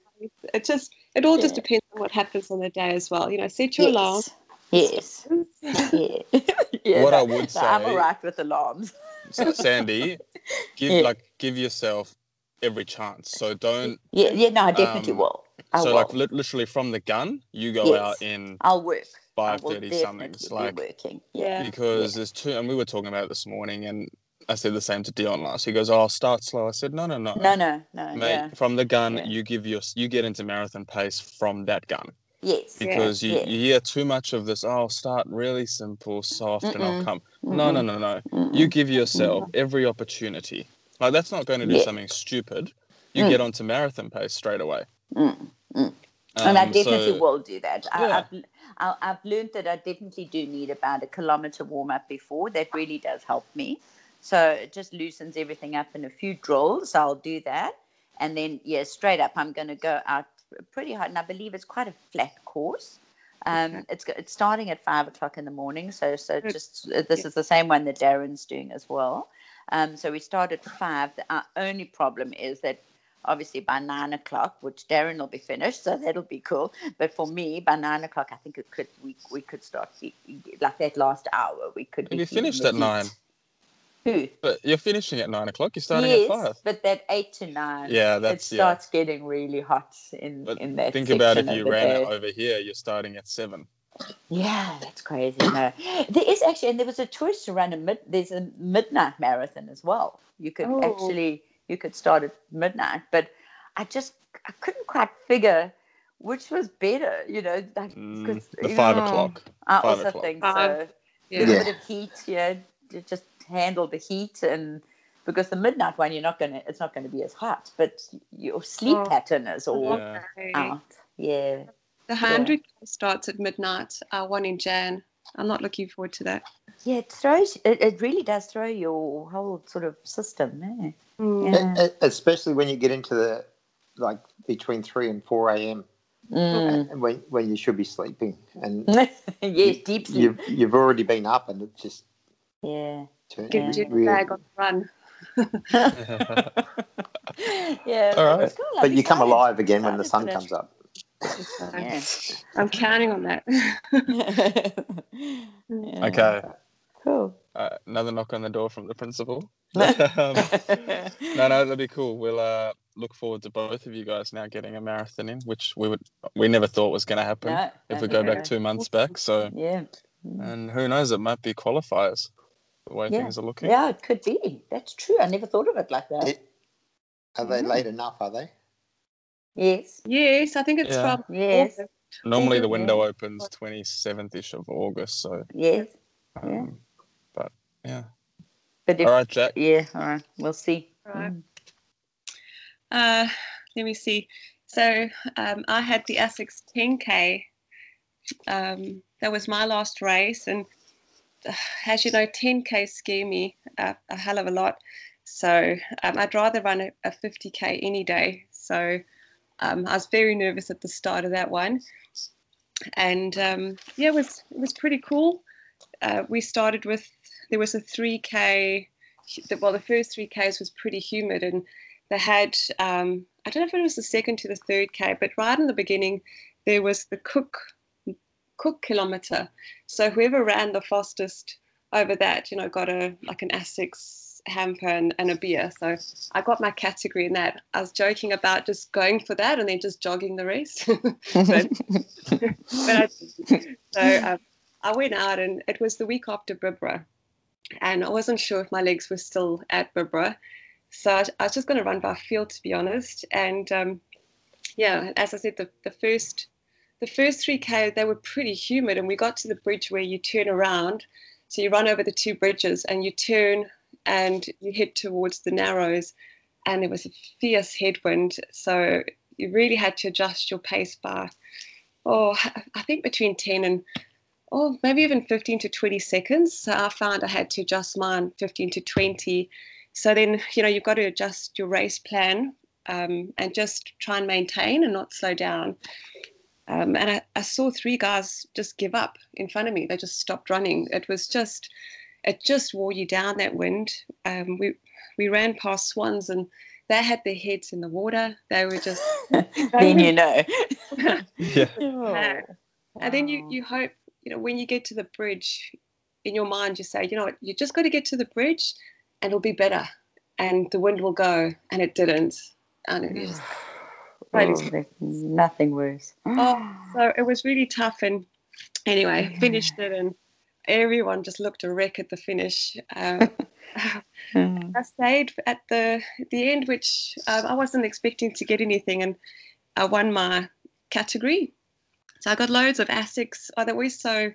it just it all yeah. just depends on what happens on the day as well. You know, set your yes. alarm. Yes. <laughs> yeah. yeah. What no, I would say, I'm alright with alarms. <laughs> Sandy, give yeah. like give yourself every chance. So don't. Yeah, yeah, no, I definitely um, will. I so will. like li- literally from the gun, you go yes. out in. I'll work. Five thirty something. It's like working. Yeah. Because yeah. there's two, and we were talking about it this morning, and I said the same to Dion last. He goes, "Oh, I'll start slow." I said, "No, no, no, no, no, no." Mate, yeah. from the gun, yeah. you give your you get into marathon pace from that gun. Yes. Because yeah, you, you hear too much of this, oh, I'll start really simple, soft, Mm-mm. and I'll come. No, no, no, no. Mm-mm. You give yourself every opportunity Like that's not going to do Yeah. something stupid. You Mm. get onto marathon pace straight away. Mm, mm. and I Um, definitely so- will do that. I, Yeah. I've, I, I've learned that I definitely do need about a kilometer warm up before. That really does help me. So it just loosens everything up in a few drills. I'll do that. And then, yeah, straight up, I'm going to go out pretty hard. And I believe it's quite a flat course. Um, Okay. it's, it's starting at five o'clock in the morning. So, so just uh, this is the same one that Darren's doing as well. Um, so we start at five. Our only problem is that obviously by nine o'clock, which Darren will be finished, so that'll be cool. But for me, by nine o'clock, I think it could we we could start like that last hour. We could. Be be finished at nine. Heat. Who? But you're finishing at nine o'clock. You're starting yes, at five. but that eight to nine. Yeah, it that's yeah. starts getting really hot in But in that. think about if you ran day. it over here, you're starting at seven. Yeah, that's crazy. No, there is actually, and there was a choice to run a mid. There's a midnight marathon as well. You could Oh. actually you could start at midnight, but I just I couldn't quite figure which was better. You know, like Mm, 'cause, the you five know, o'clock. I five also o'clock. think Five, so. Yeah. A Yeah. bit of heat, yeah, just handle the heat and. Because the midnight one, you're not gonna, it's not gonna be as hot, but your sleep Oh. pattern is all Yeah. Okay. out. Yeah, The 100 starts at midnight, uh, one in Jan. I'm not looking forward to that. yeah, it throws, it, it really does throw your whole sort of system. Eh? Mm. Yeah. Especially when you get into the like between three and four a.m. Mm. and when when you should be sleeping, and <laughs> yes, deep sleep. you've you've already been up, and it just Yeah. Turns Get Yeah. your bag on the run. <laughs> yeah. All right. cool. But you come excited. alive again when the sun for comes up. <laughs> Yeah. <laughs> I'm counting on that. Yeah. Okay. Cool. Uh, another knock on the door from the principal. um, no, no, that'd be cool. We'll uh, look forward to both of you guys now getting a marathon in, which we would we never thought was going to happen No, if we go no. back two months back. So, Yeah. and who knows, it might be qualifiers the way Yeah. things are looking. Yeah, it could be. That's true. I never thought of it like that. It- Are they Mm. late enough? Are they? yes. yes, I think it's Yeah. from Yes. August. Normally the Yeah. window opens twenty seventh ish of August. So, Yes. um, Yeah. but yeah. But if, All right, Jack. yeah, all right. We'll see. Right. Mm. Uh, let me see. So um, I had the Essex 10K. Um, that was my last race, and as you know, 10K scare me uh, a hell of a lot. So um, I'd rather run a, a 50K any day. So um, I was very nervous at the start of that one, and um, yeah, it was it was pretty cool. Uh, we started with there was a 3K. Well, the first 3Ks was pretty humid, and they had um, I don't know if it was the second to the third K, but right in the beginning there was the Cook Cook kilometer. So whoever ran the fastest over that, you know, got a like an Asics hamper and, and a beer. So I got my category in that. I was joking about just going for that and then just jogging the rest. <laughs> but but I, so um, I went out and it was the week after Bibra, and I wasn't sure if my legs were still at Bibra. So I, I was just going to run by feel, to be honest. And um, yeah, as I said, the, the first the first three k they were pretty humid, and we got to the bridge where you turn around. So you run over the two bridges and you turn and you head towards the narrows, and it was a fierce headwind. So you really had to adjust your pace by, oh, I think between ten and oh maybe even 15 to 20 seconds. So I found I had to adjust mine 15 to 20 so then, you know, you've got to adjust your race plan um, and just try and maintain and not slow down. Um, and I, I saw three guys just give up in front of me. They just stopped running. It was just, it just wore you down that wind. Um, we we ran past swans and they had their heads in the water. They were just, <laughs> then you know. <laughs> Yeah. Oh, and then you you hope, you know, when you get to the bridge, in your mind you say, you know what, you just got to get to the bridge, and it'll be better, and the wind will go, and it didn't, and it was Oh, there's nothing worse. <gasps> Oh, so it was really tough. And anyway, finished it, and everyone just looked a wreck at the finish. Um, Mm. <laughs> <laughs> I stayed at the the end, which um, I wasn't expecting to get anything, and I won my category. So I got loads of ASICs. Oh, they're always so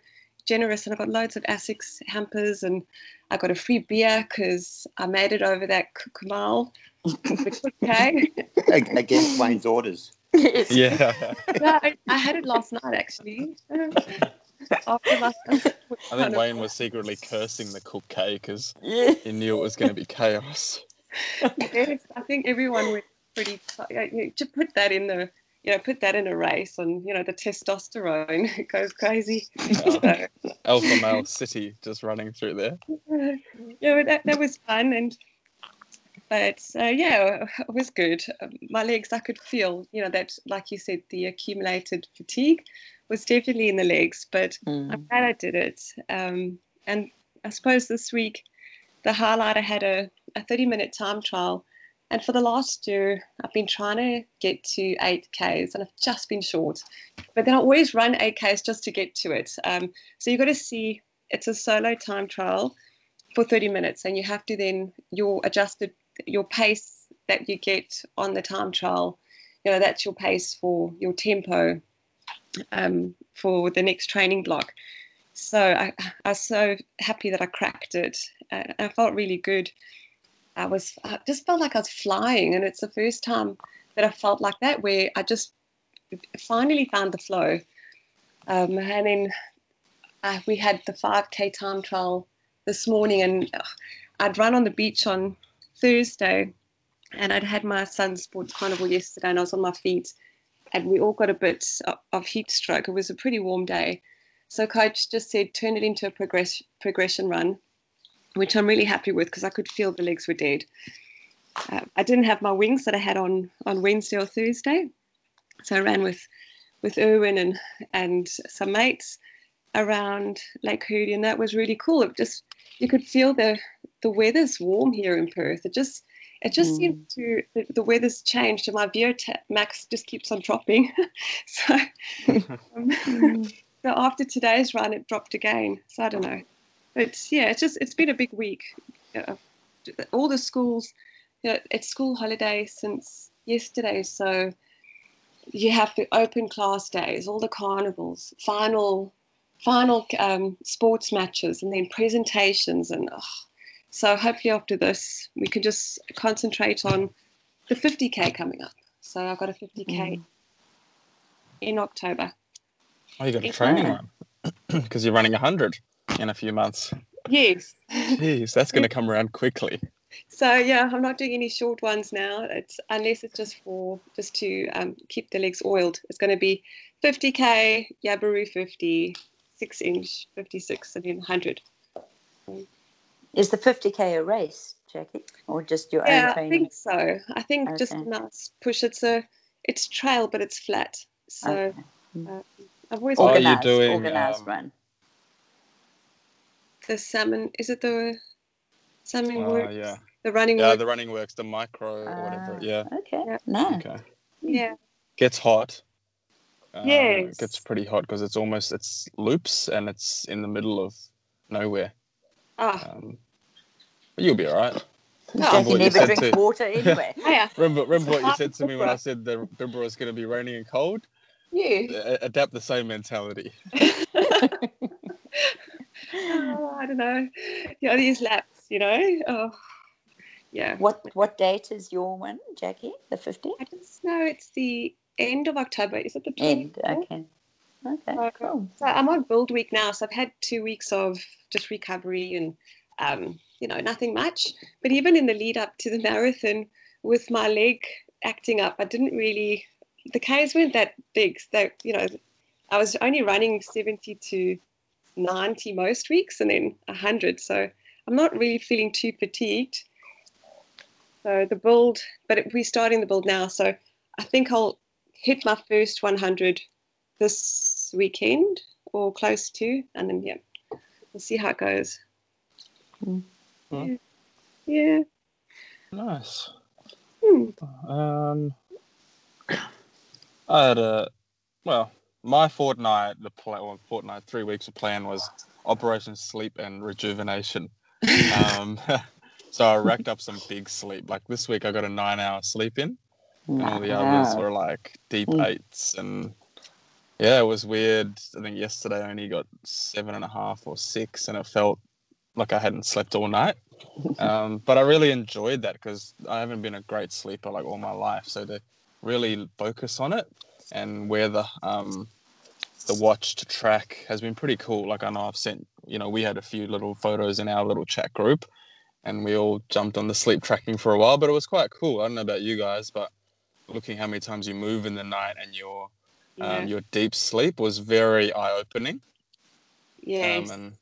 generous, and I got loads of Asics hampers, and I got a free beer because I made it over that Kamal. <laughs> okay. Against Wayne's orders. Yes. Yeah. <laughs> no, I, I had it last night actually. <laughs> After last night, I think Wayne was secretly cursing the cook cake because Yeah. he knew it was going to be chaos. yes, I think everyone went pretty. yeah, To put that in the, you know, put that in a race, and you know, the testosterone goes crazy. So, Alpha male city just running through there. yeah, but that that was fun, and but uh, yeah, <laughs> it was good. Um, My legs, I could feel, you know, that like you said, the accumulated fatigue was definitely in the legs, but I'm Mm. glad I did it. Um, and I suppose this week, the highlight, I had a, a 30 minute time trial. And for the last year, I've been trying to get to 8Ks and I've just been short. But then I always run 8Ks just to get to it. Um, so you've got to see it's a solo time trial for 30 minutes, and you have to then, your adjusted, your pace that you get on the time trial, you know, that's your pace for your tempo um, for the next training block. So I, I was so happy that I cracked it. Uh, I felt really good. I was I just felt like I was flying, and it's the first time that I felt like that, where I just finally found the flow. Um, and then uh, we had the 5K time trial this morning, and I'd run on the beach on Thursday, and I'd had my son's sports carnival yesterday, and I was on my feet, and we all got a bit of, heat stroke. It was a pretty warm day, so coach just said turn it into a progress progression run, which I'm really happy with because I could feel the legs were dead. Uh, I didn't have my wings that I had on on Wednesday or Thursday, so I ran with with Erwin and and some mates around Lake Hoodie, and that was really cool. It just you could feel the the weather's warm here in Perth. It just it just Mm. seemed to the, the weather's changed, and my VO max just keeps on dropping. <laughs> so, <laughs> um, so after today's run, it dropped again. So I don't know, but yeah, it's just it's been a big week. All the schools, you know, it's school holiday since yesterday, so you have the open class days, all the carnivals, final final um, sports matches, and then presentations, and oh, so hopefully after this we can just concentrate on the 50k coming up. So I've got a 50k Mm. in October. Oh, you got a It's training one <clears throat> because you're running 100 in a few months. Yes. Jeez, that's going <laughs> to come around quickly. So yeah, I'm not doing any short ones now. It's unless it's just for just to um, keep the legs oiled. It's going to be 50k, Yabaroo 50, six inch 56, and then 100. Is the 50k a race, Jackie, or just your own Yeah, I training? think so. I think just a nice push. It's a it's trail, but it's flat. So Okay. uh, I've always Oh, got you're Organized, doing, organized um, run. the salmon. Is it the salmon Uh, works? yeah. The running Yeah, works. the running works, the micro or whatever. Ah, Yeah. Okay. Yeah. No. Okay. yeah. Gets hot. Um, Yes. It gets pretty hot because it's almost it's loops and it's in the middle of nowhere. Ah, Um, but you'll be all right. <laughs> Oh. Jackie What you never said drinks to- water anyway. <laughs> yeah. Remember, remember what you said to me when I said the Bimba was going to be raining and cold? Yeah. A- adapt the same mentality. <laughs> oh, I don't know. Yeah, these laps, you know. Oh, yeah. What what date is your one, Jackie? The fifteenth? I just know it's the end of October. Is it the 24th? End. Okay. Okay. Okay. Cool. So I'm on build week now. So I've had two weeks of just recovery and, um, you know, nothing much. But even in the lead up to the marathon, with my leg acting up, I didn't really. The Ks weren't that big. So you know, I was only running 70 to 90 most weeks, and then 100. So I'm not really feeling too fatigued. So the build, but we're starting the build now. So I think I'll hit my first 100 this weekend or close to, and then yeah, we'll see how it goes. Mm. Yeah. yeah. Nice. Hmm. Um, I had a well, my fortnight, the plan, well, fortnight, three weeks of plan was Operation Sleep and Rejuvenation. Um, <laughs> so I racked up some big sleep. Like this week, I got a nine-hour sleep in, and all the others Wow. were like deep Mm. eights, and Yeah, it was weird. I think yesterday I only got seven and a half or six, and it felt like I hadn't slept all night. <laughs> Um, but I really enjoyed that because I haven't been a great sleeper like all my life. So to really focus on it and wear the um, the watch to track has been pretty cool. Like I know I've sent, you know, we had a few little photos in our little chat group, and we all jumped on the sleep tracking for a while. But it was quite cool. I don't know about you guys, but looking how many times you move in the night and your Yeah. um, your deep sleep was very eye opening. yes. Um, and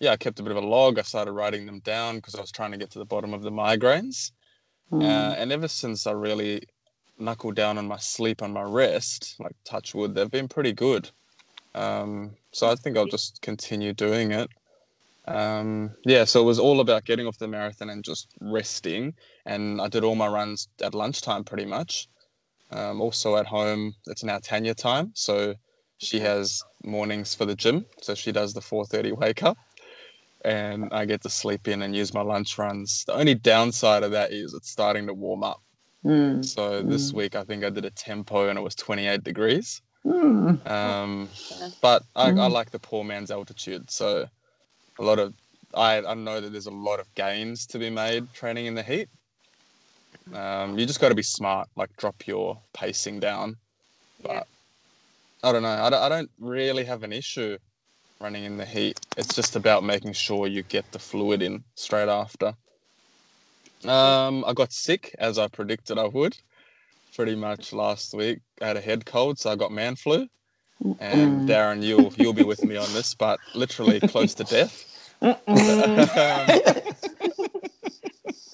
yeah, I kept a bit of a log. I started writing them down because I was trying to get to the bottom of the migraines. Mm. Uh, and ever since I really knuckled down on my sleep and my rest, like touch wood, they've been pretty good. Um, so I think I'll just continue doing it. Um, yeah, so it was all about getting off the marathon and just resting. And I did all my runs at lunchtime pretty much. Um, also at home, it's now Tanya time. So she has mornings for the gym. So she does the 4.30 wake up. And I get to sleep in and use my lunch runs. The only downside of that is it's starting to warm up. Mm. So this Mm. week I think I did a tempo and it was 28 degrees. Mm. Um, but I, I Mm. like the poor man's altitude. So a lot of I, I know that there's a lot of gains to be made training in the heat. Um, you just got to be smart, like drop your pacing down. Yeah. But I don't know. I don't, I don't really have an issue running in the heat. It's just about making sure you get the fluid in straight after. Um, I got sick as I predicted I would. Pretty much last week, I had a head cold, so I got man flu. And. Darren, you'll you'll be with me on this, but literally close to death. Not <laughs>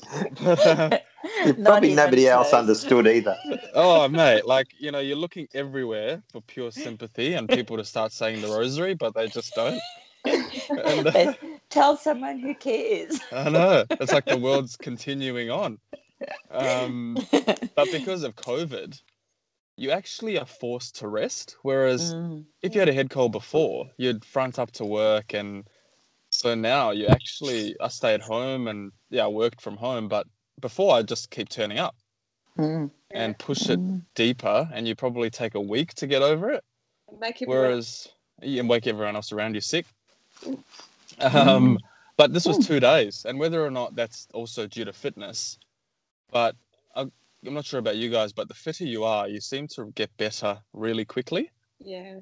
<laughs> <laughs> <laughs> Probably nobody else close. understood either. <laughs> oh mate, like you know, you're looking everywhere for pure sympathy and people to start saying the rosary, but they just don't. <laughs> And, uh, Tell someone who cares. I know it's like the world's continuing on. Um, but because of COVID, you actually are forced to rest. Whereas Mm. if you had a head cold before, you'd front up to work, and so now you actually I stay at home and yeah, I worked from home. But before I just keep turning up Mm. and push it Mm. deeper, and you probably take a week to get over it. Make everyone Whereas you can wake everyone else around you sick. Um, but this was two days, and whether or not that's also due to fitness, but I, I'm not sure about you guys, but the fitter you are, you seem to get better really quickly. yeah.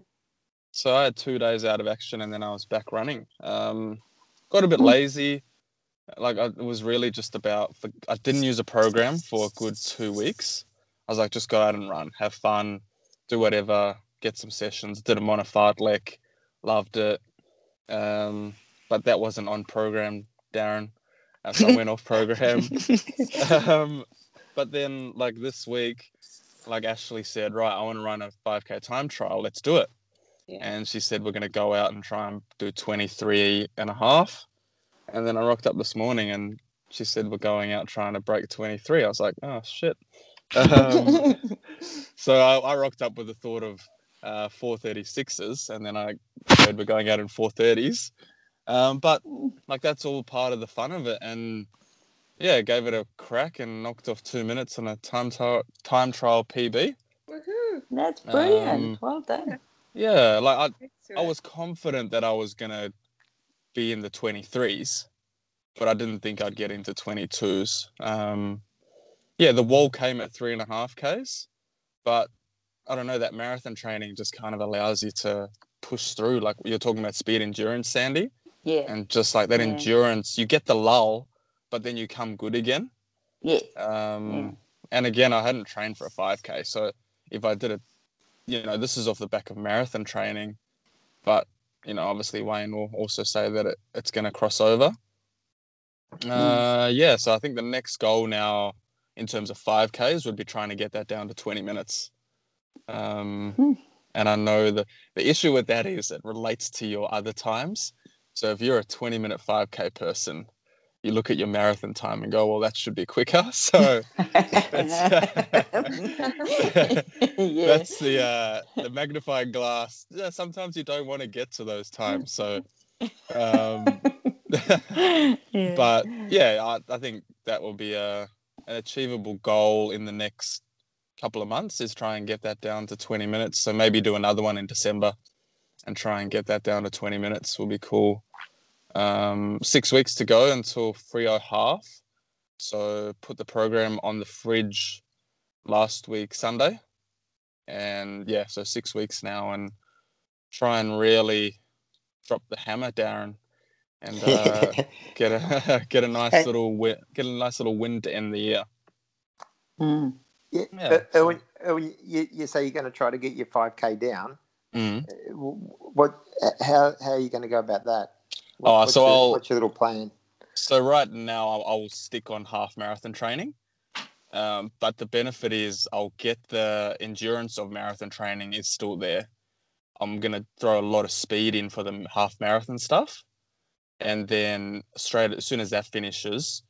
So I had two days out of action, and then I was back running. Um, got a bit lazy. Like I, it was really just about. I didn't use a program for a good two weeks. I was like, just go out and run, have fun, do whatever, get some sessions. Did a Mona fartlek, loved it. Um, but that wasn't on program, Darren. Uh, so I went off program. <laughs> um, but then, like this week, like Ashley said, right, I want to run a 5K time trial. Let's do it. Yeah. And she said, we're going to go out and try and do 23 and a half. And then I rocked up this morning and she said, we're going out trying to break 23. I was like, oh, shit. Um, <laughs> so I, I rocked up with the thought of uh, 436s, and then I heard we're going out in 430s. Um, but like that's all part of the fun of it, and yeah, gave it a crack and knocked off two minutes on a time trial time trial PB. Woohoo. That's brilliant. Um, well done. Yeah, like I, I was confident that I was gonna be in the 23s, but I didn't think I'd get into 22s. Um, yeah, the wall came at three and a half Ks, but I don't know, that marathon training just kind of allows you to push through. Like you're talking about speed endurance, Sandy, Yeah. and just like that Yeah. endurance, you get the lull, but then you come good again. Yes. Um, Yeah. And again, I hadn't trained for a 5K. So if I did it, you know, this is off the back of marathon training, but, you know, obviously Wayne will also say that it, it's going to cross over. Uh, yeah. So I think the next goal now in terms of 5Ks would be trying to get that down to 20 minutes. Um, Hmm. And I know the, the issue with that is it relates to your other times. So if you're a 20 minute 5K person, you look at your marathon time and go, well, that should be quicker. <laughs> So that's, yeah. <laughs> <laughs> that's the uh, the magnifying glass. Yeah, sometimes you don't want to get to those times. So, um, yeah. but yeah, I, I think that will be a an achievable goal in the next couple of months is try and get that down to 20 minutes. So maybe do another one in December and try and get that down to 20 minutes will be cool. Um, six weeks to go until Freo half. So put the program on the fridge last week Sunday, and yeah, so six weeks now, and try and really drop the hammer, Darren, and uh, <laughs> get a <laughs> get a nice Hey. little win, get a nice little win to end the year. Mm. yeah, Yeah, so- Erwin, Erwin, you, you say you're going to try to get your 5K down. Mm. Uh, What? How, how are you going to go about that? What- Oh, so your, I'll- what's your little plan? So right now I'll, I'll stick on half marathon training, um, but the benefit is I'll get the endurance of marathon training is still there. I'm gonna throw a lot of speed in for the half marathon stuff, and then straight as soon as that finishes,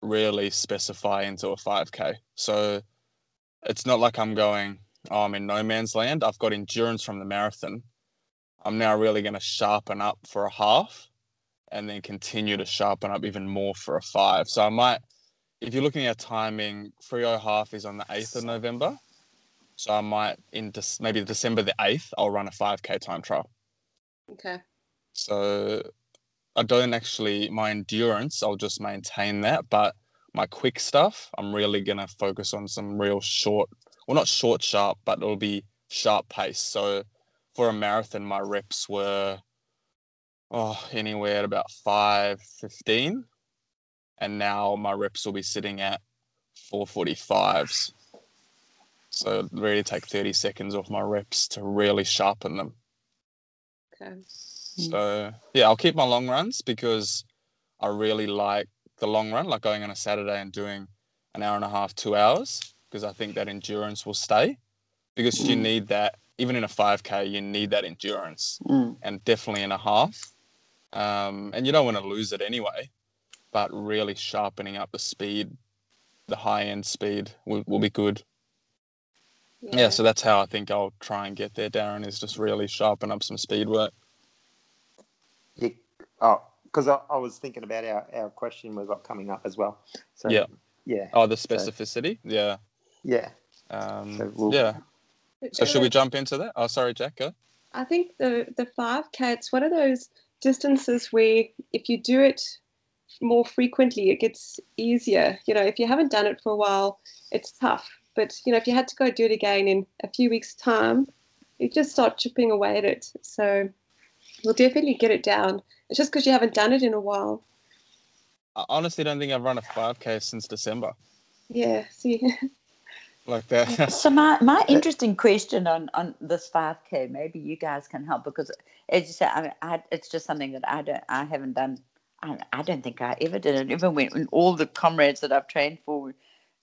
really specify into a 5k. So it's not like I'm going, oh, I'm in no man's land. I've got endurance from the marathon. I'm now really gonna sharpen up for a half and then continue to sharpen up even more for a five. So I might, if you're looking at timing, Freo half is on the 8th of November. So I might, in Dec- maybe December the 8th, I'll run a 5K time trial. Okay. So I don't actually, my endurance, I'll just maintain that. But my quick stuff, I'm really going to focus on some real short, well, not short, sharp, but it'll be sharp pace. So for a marathon, my reps were oh, anywhere at about 5.15. And now my reps will be sitting at 4.45s. So really take 30 seconds off my reps to really sharpen them. Okay. So yeah, I'll keep my long runs because I really like the long run, like going on a Saturday and doing an hour and a half, two hours, because I think that endurance will stay. Because you Mm. need that, even in a 5K, you need that endurance, Mm. and definitely in a half. Um, and you don't want to lose it anyway, but really sharpening up the speed, the high end speed will, will be good. Yeah. so that's how I think I'll try and get there, Darren, is just really sharpen up some speed work. You, oh, because I, I was thinking about our, our question we've got coming up as well. So Yeah. yeah, Oh, the So- specificity? Yeah. yeah. Um, So we'll- yeah. So should we jump into that? Oh, sorry, Jack. Go. I think the the five k What are those distances where if you do it more frequently, it gets easier. You know, if you haven't done it for a while, it's tough. But you know, if you had to go do it again in a few weeks' time, you just start chipping away at it. So we'll definitely get it down. It's just because you haven't done it in a while. I honestly don't think I've run a 5K since December. Yeah. See. <laughs> Like that. So my, my interesting question on, on this 5K, maybe you guys can help because as you say, I, I, it's just something that I don't, I haven't done. I, I don't think I ever did it. Even when, when all the comrades that I've trained for,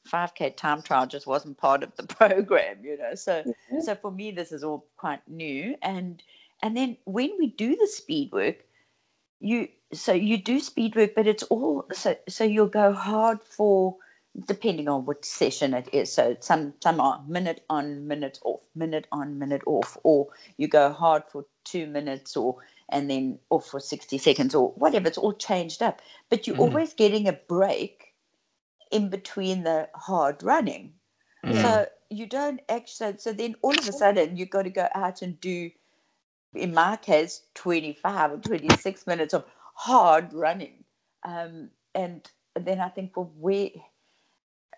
5K time trial just wasn't part of the <laughs> program, you know. So Yeah. so for me, this is all quite new. And and then when we do the speed work, you so you do speed work, but it's all so so you'll go hard for depending on which session it is. So some some are minute on, minute off, minute on, minute off, or you go hard for two minutes or and then off for 60 seconds or whatever. It's all changed up. But you're Mhm. always getting a break in between the hard running. Mm. So you don't actually. So then all of a sudden you've got to go out and do, in my case, twenty five or twenty six minutes of hard running, um, and then I think, well, where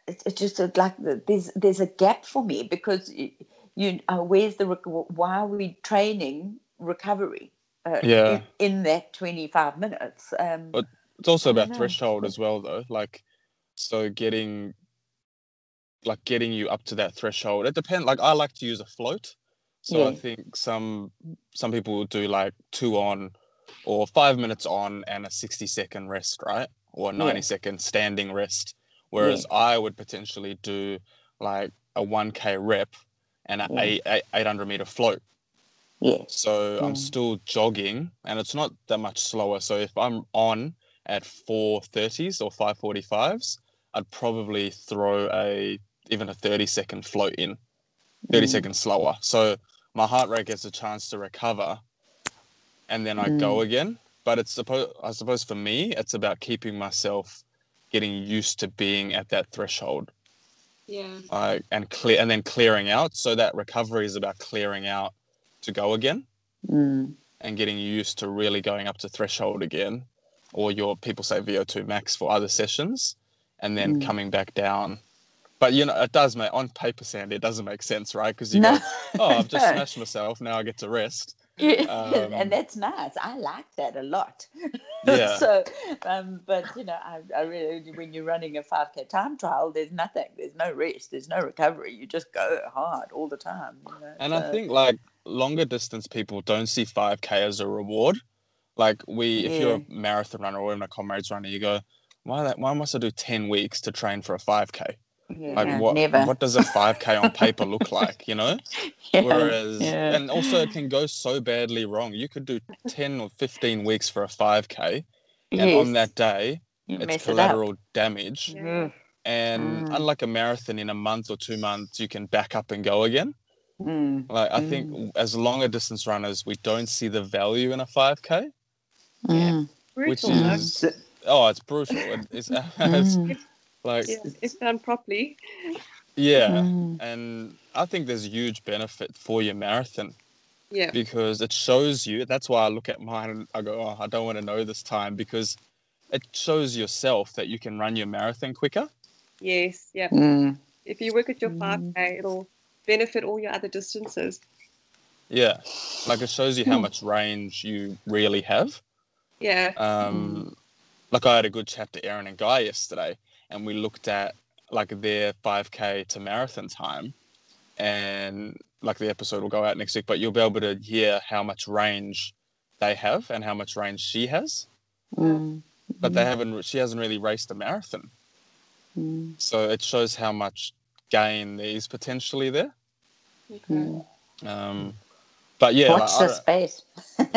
it's, it's just like there's there's a gap for me because you, you uh, where's the why are we training recovery? Uh, Yeah. in, in that twenty five minutes. Um, But- It's also about threshold as well, though. Like, so getting, like, getting you up to that threshold. It depends. Like, I like to use a float. So I think some some people will do like two on, or five minutes on and a sixty second rest, right? Or a Yeah. ninety second standing rest. Whereas I would potentially do like a one k rep and a Yeah. eight, eight, 800 meter float. yeah, So Yeah. I'm still jogging and it's not that much slower. So if I'm on at 430s or 545s, I'd probably throw a even a 30 second float in, 30 Mm. seconds slower. So my heart rate gets a chance to recover and then I go again. But it's supposed I suppose for me, it's about keeping myself getting used to being at that threshold. Yeah. like and clear and then clearing out. So that recovery is about clearing out to go again Mm. and getting used to really going up to threshold again, or your people say VO2 max for other sessions, and then Mm. coming back down. But you know, it does make on paper, Sandy, it doesn't make sense, right? Because you No. go, oh, I've just No. <laughs> smashed myself. Now I get to rest. <laughs> Yeah, Um, and that's nice. I like that a lot. <laughs> Yeah. so, um, but you know, I, I really, when you're running a 5k time trial, there's nothing. There's no rest. There's no recovery. You just go hard all the time. You know? And I think like longer distance people don't see 5K as a reward. Like we, if you're a marathon runner or even a comrades runner, you go, why that? Why must I do 10 weeks to train for a 5K? Yeah, Like what? never. What does a 5K on paper look like? You know. <laughs> Yeah, Whereas, yeah. and also it can go so badly wrong. You could do 10 or 15 weeks for a 5K, and on that day, you it's mess it collateral damage. Yeah. And Mm. unlike a marathon, in a month or two months, you can back up and go again. Mm, Like, I think as longer distance runners, we don't see the value in a 5K, mm, which Brutal, though. is, So- oh, it's brutal. It- It's, <laughs> it's mm, like, Yeah, if done properly. yeah. mm. And I think there's a huge benefit for your marathon. Yeah. because it shows you. That's why I look at mine and I go, oh, I don't want to know this time because it shows yourself that you can run your marathon quicker. Yes. Yeah. Mm. If you work at your Mm. 5K, it'll benefit all your other distances. Yeah, like it shows you how Hmm. much range you really have. Yeah. Um, Like I had a good chat to Aaron and Guy yesterday, and we looked at like their 5k to marathon time, and like the episode will go out next week, but you'll be able to hear how much range they have and how much range she has. Mm. But they haven't. She hasn't really raced a marathon, Mm. so it shows how much gain there is potentially there. Mm. Um, but yeah, Watch like, the space.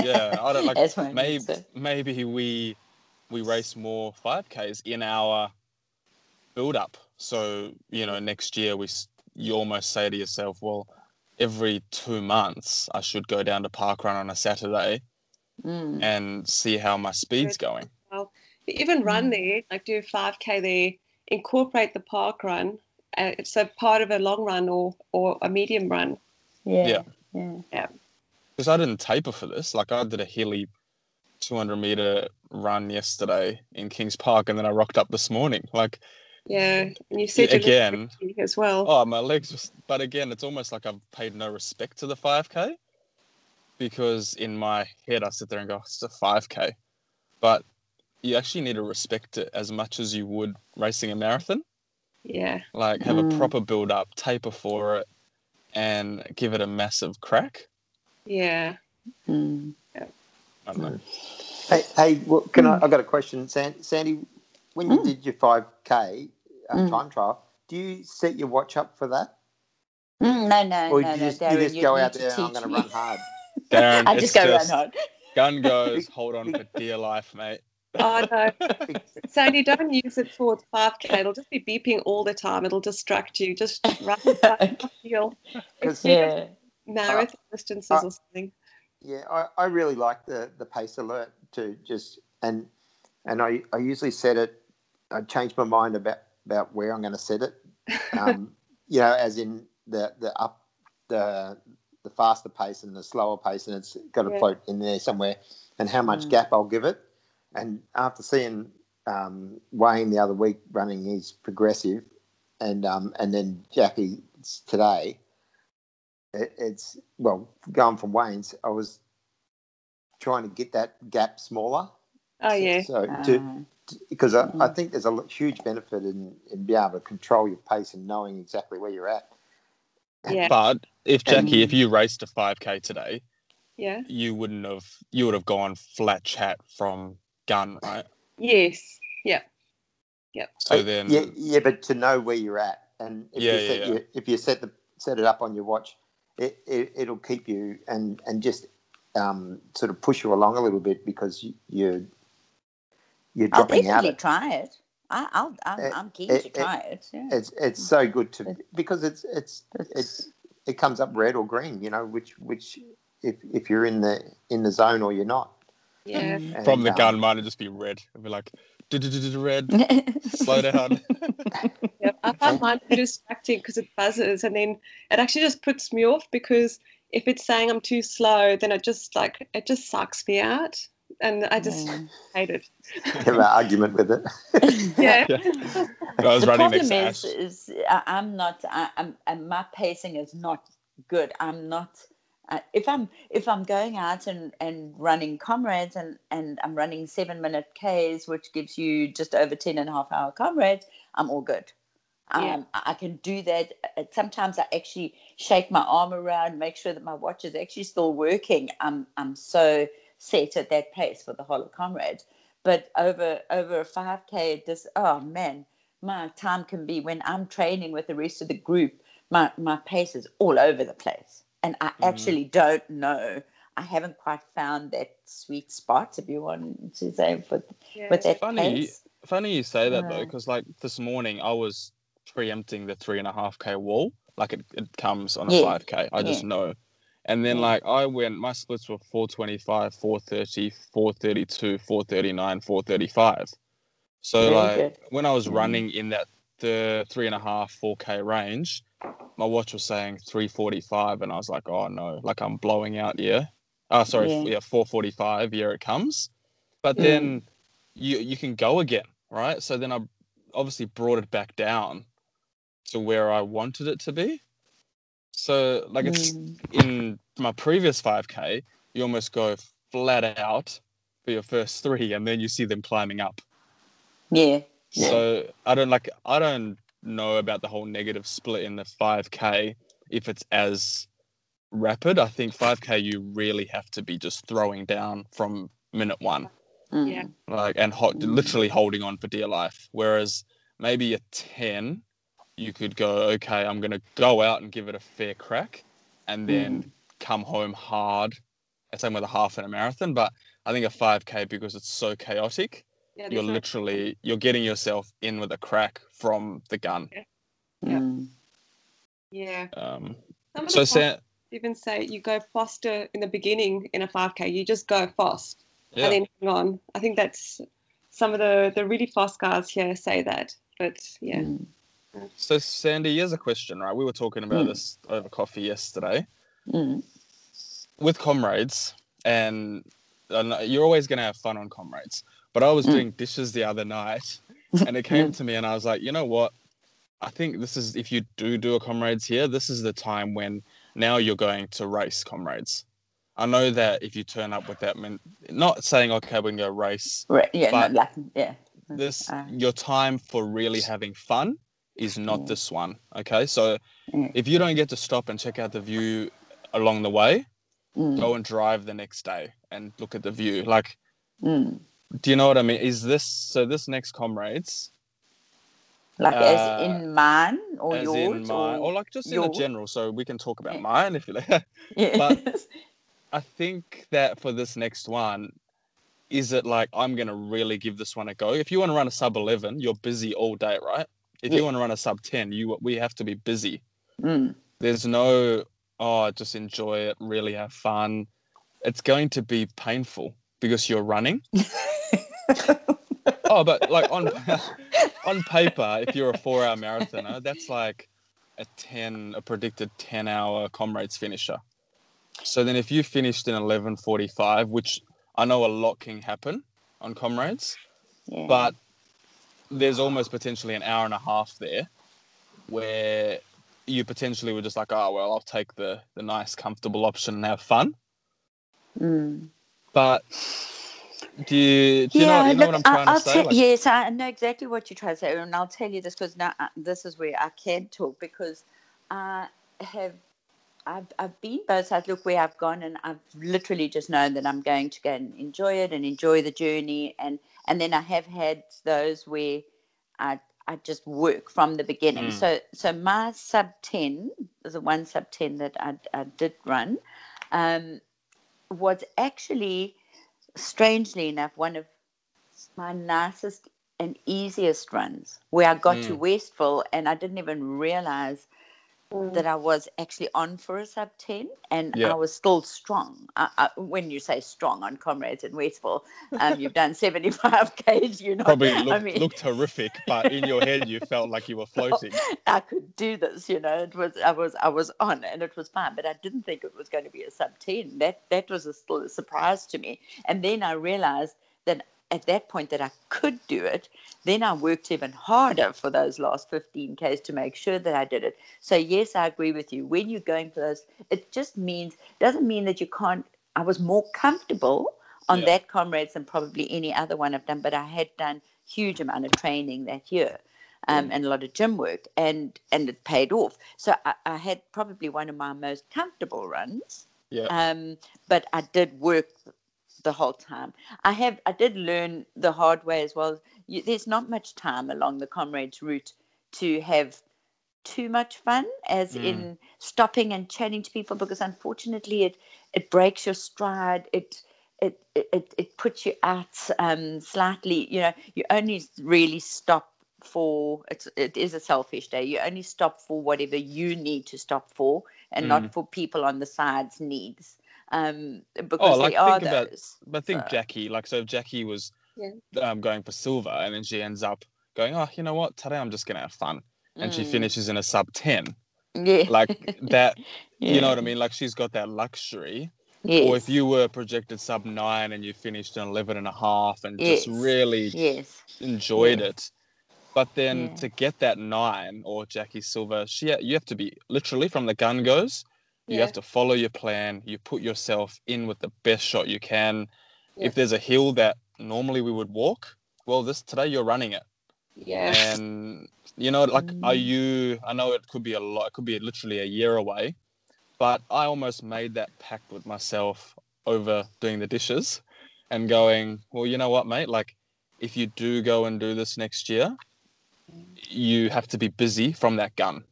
yeah, I don't <laughs> like. That's what I maybe maybe we we race more 5ks in our build up so you know next year we you almost say to yourself well every two months i should go down to park run on a saturday Mm. and see how my speed's going Well, Even run Mm. there, like do a 5K there, incorporate the park run. Uh, it's a part of a long run or, or a medium run. Yeah. Yeah. Yeah. because i didn't taper for this like i did a hilly 200 meter run yesterday in kings park and then i rocked up this morning like Yeah. And you said your again as well. Oh, my legs just. But again, it's almost like I've paid no respect to the 5K because in my head I sit there and go, it's a 5K. But you actually need to respect it as much as you would racing a marathon. Yeah. Like have a Mm. proper build up, taper for it, and give it a massive crack. Yeah. Mm. I don't know. Hey, hey well, can I? I got a question, Sandy. When you Mm. did your five k uh, Mm. time trial, do you set your watch up for that, Mm, no, no, or no, you no, just, Darren, you just go need out there and I'm going to run hard? <laughs> Darren, I just go just run hard. gun goes, <laughs> hold on for dear life, mate. Oh, no. <laughs> Sandy, don't use it for 5K. It'll just be beeping all the time. It'll distract you. Just run the feel. Because yeah. Marathon distances uh, or something. Yeah, I, I really like the, the pace alert to just and and I, I usually set it. I change my mind about about where I'm going to set it. <laughs> Um, you know, as in the the up the the faster pace and the slower pace, and it's got to Yeah. float in there somewhere. And how much Mm. gap I'll give it. And after seeing um, Wayne the other week running his progressive, and um, and then Jackie today, it, it's well going from Wayne's. I was trying to get that gap smaller. Oh, yeah. So to, Uh, because I, I Mm. think there's a huge benefit in, in being able to control your pace and knowing exactly where you're at. Yeah. But if Jackie, Um, if you raced a 5K today, Yeah. you wouldn't have. You would have gone flat chat from gun, right? Yes. Yeah. Yep. So Uh, then, yeah, yeah, but to know where you're at, and if Yeah, you yeah, set yeah. Your, if you set the set it up on your watch, it, it it'll keep you and and just um, sort of push you along a little bit because you, you're you're I'll out. definitely It. try it. I, I'll, I'm, I'm keen it- to try it. Yeah. It's it's so good to because it's it's It's- it's it comes up red or green, you know, which which if if you're in the in the zone or you're not. Yeah. Mm. And, from the um, gun might just be red. It'd be like red. <laughs> Slow down. <laughs> Yeah, I find mine too distracting because it buzzes and then it actually just puts me off because if it's saying I'm too slow, then it just like it just sucks me out. And I just Yeah. <laughs> hate it. <laughs> Have an argument with it. <laughs> Yeah. I was the running problem next to is, Ash. is I, I'm not. I, I'm, and my pacing is not good. I'm not. Uh, if I'm if I'm going out and, and running comrades and, and I'm running seven minute Ks, which gives you just over 10 and a half hour comrades, I'm all good. Yeah. Um, I I can do that. Uh, Sometimes I actually shake my arm around, make sure that my watch is actually still working. I'm I'm so set at that pace for the whole of comrades. But over over a 5K, this oh man, my time can be when I'm training with the rest of the group, my, my pace is all over the place. And I Mhm. actually don't know. I haven't quite found that sweet spot, if you want to say, for, Yeah. with that funny. pace. Funny you say that though, because like this morning I was preempting the three and a half k wall. Like it, it comes on a Yeah, five k. I just know. And then like I went, my splits were 425, 430, 432, 439, 435. So Very like good. when I was Mhm. running in that the three and a half, four k range, my watch was saying 345, and I was like, oh no, like I'm blowing out. Yeah. Oh, sorry, Yeah. yeah, 445. Here it comes. But Mm. then you you can go again, right? So then I obviously brought it back down to where I wanted it to be. So like it's Mm. in my previous 5k, you almost go flat out for your first three, and then you see them climbing up. Yeah. Yeah. So I don't like I don't know about the whole negative split in the 5k if it's as rapid. I think 5k you really have to be just throwing down from minute one Mm. Yeah. like and ho- Mm. literally holding on for dear life. Whereas maybe a ten, you could go, okay, I'm gonna go out and give it a fair crack, and then Mm. come home hard. Same with a half and a marathon, but I think a five k because it's so chaotic, Yeah, you're there's no- literally you're getting yourself in with a crack from the gun. Yeah. Mm. Yeah. Um, Some of so the Sam, even say you go faster in the beginning in a 5K. You just go fast yeah, and then hang on. I think that's some of the, the really fast guys here say that. But yeah. Mm. So Sandy, here's a question, right? We were talking about Mm. this over coffee yesterday. Mm. with comrades and you're always going to have fun on comrades but i was Mm. doing dishes the other night and it came <laughs> to me and i was like you know what i think this is if you do do a comrades here this is the time when now you're going to race comrades i know that if you turn up with that men- not saying okay we can go race Right. Yeah. But no, like, yeah. this Uh, your time for really having fun is not this one okay so if you don't get to stop and check out the view along the way mm. go and drive the next day and look at the view. Like, Mm. do you know what I mean? Is this so? This next comrades, Like Uh, as in mine or yours in mine, or or like just in your- a general, so we can talk about mine if you like. <laughs> yes. but- <laughs> I think that for this next one, is it like I'm gonna really give this one a go? If you want to run a sub eleven, you're busy all day, right? If Yeah. you want to run a sub ten, you we have to be busy. mm. There's no oh, just enjoy it, really have fun. It's going to be painful because you're running. <laughs> Oh, but like on <laughs> on paper, if you're a four-hour marathoner, that's like a ten, a predicted ten-hour comrades finisher. So then, if you finished in eleven forty-five, which I know a lot can happen on comrades, yeah. but there's almost potentially an hour and a half there where you potentially were just like, oh well, I'll take the the nice, comfortable option and have fun. Mm. But do you do you know, you know what I'm look, trying I'll to say? tell- Like, yes, I know exactly what you're trying to say, and I'll tell you this because now uh, this is where I can talk because I have. I've, I've been both sides. Look where I've gone, and I've literally just known that I'm going to go and enjoy it and enjoy the journey. And and then I have had those where I I just work from the beginning. Mm. So so my sub ten, the one sub ten that I, I did run, um, was actually strangely enough one of my nicest and easiest runs where I got to Mm. Westville and I didn't even realize Mm. that I was actually on for a sub 10 and Yeah. I was still strong. I, I, when you say strong on Comrades in Westville, um, you've done <laughs> 75 <laughs> Ks, you know. Probably I looked, mean, looked horrific, but in your head you <laughs> felt like you were floating. I could do this, you know. It was I was I was on and it was fine, but I didn't think it was going to be a sub ten. That that was a, still a surprise to me. And then I realized that at that point that I could do it. Then I worked even harder for those last 15 Ks to make sure that I did it. So yes, I agree with you. When you're going for those, it just means doesn't mean that you can't. I was more comfortable on Yeah. that comrades than probably any other one I've done, but I had done huge amount of training that year um, and a lot of gym work, and and it paid off. So I, I had probably one of my most comfortable runs. Yeah. Um, but I did work the whole time. I have I did learn the hard way as well. You, there's not much time along the comrades route to have too much fun, as Mm. in stopping and chatting to people, because unfortunately it it breaks your stride. It it it, it puts you out um, slightly. You know, you only really stop for it's it is a selfish day. You only stop for whatever you need to stop for, and Mm. not for people on the sides needs. Um, because Oh, like, there are think about- those. But I think So- Jackie, like, so if Jackie was Yeah. um, going for silver and then she ends up going, oh, you know what, today I'm just going to have fun. And she Mm. finishes in a sub 10. Yeah. Like <laughs> that, you know what I mean? Like she's got that luxury. Yes. Or if you were projected sub 9 and you finished in 11 and a half and just really Yes. enjoyed Yeah. it. But then Yeah. to get that nine or Jackie Silver, she you have to be literally from the gun goes. You Yeah. have to follow your plan. You put yourself in with the best shot you can. Yeah. If there's a hill that normally we would walk, well, this today you're running it. Yeah. And you know, like, are Mm. you? I know it could be a lot. It could be literally a year away, but I almost made that pact with myself over doing the dishes, and going, well, you know what, mate? Like, if you do go and do this next year, you have to be busy from that gun.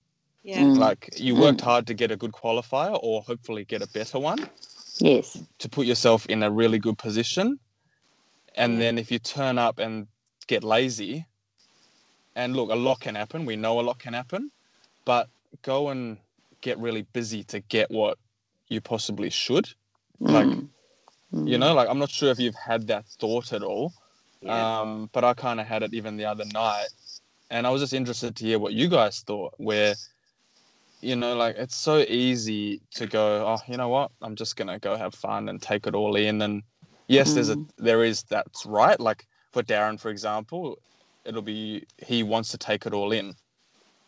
Yeah. Mm. Like, you worked Mm. hard to get a good qualifier, or hopefully get a better one Yes. to put yourself in a really good position. And Yeah. then if you turn up and get lazy, and look, a lot can happen. We know a lot can happen, but go and get really busy to get what you possibly should. Like, Mm. You Mm. know, like I'm not sure if you've had that thought at all, Yeah. um, but I kind of had it even the other night, and I was just interested to hear what you guys thought. Where, you know, like it's so easy to go, oh, you know what, I'm just gonna go have fun and take it all in. And yes, there's a Mm. there is that's right. Like for Darren, for example, it'll be he wants to take it all in,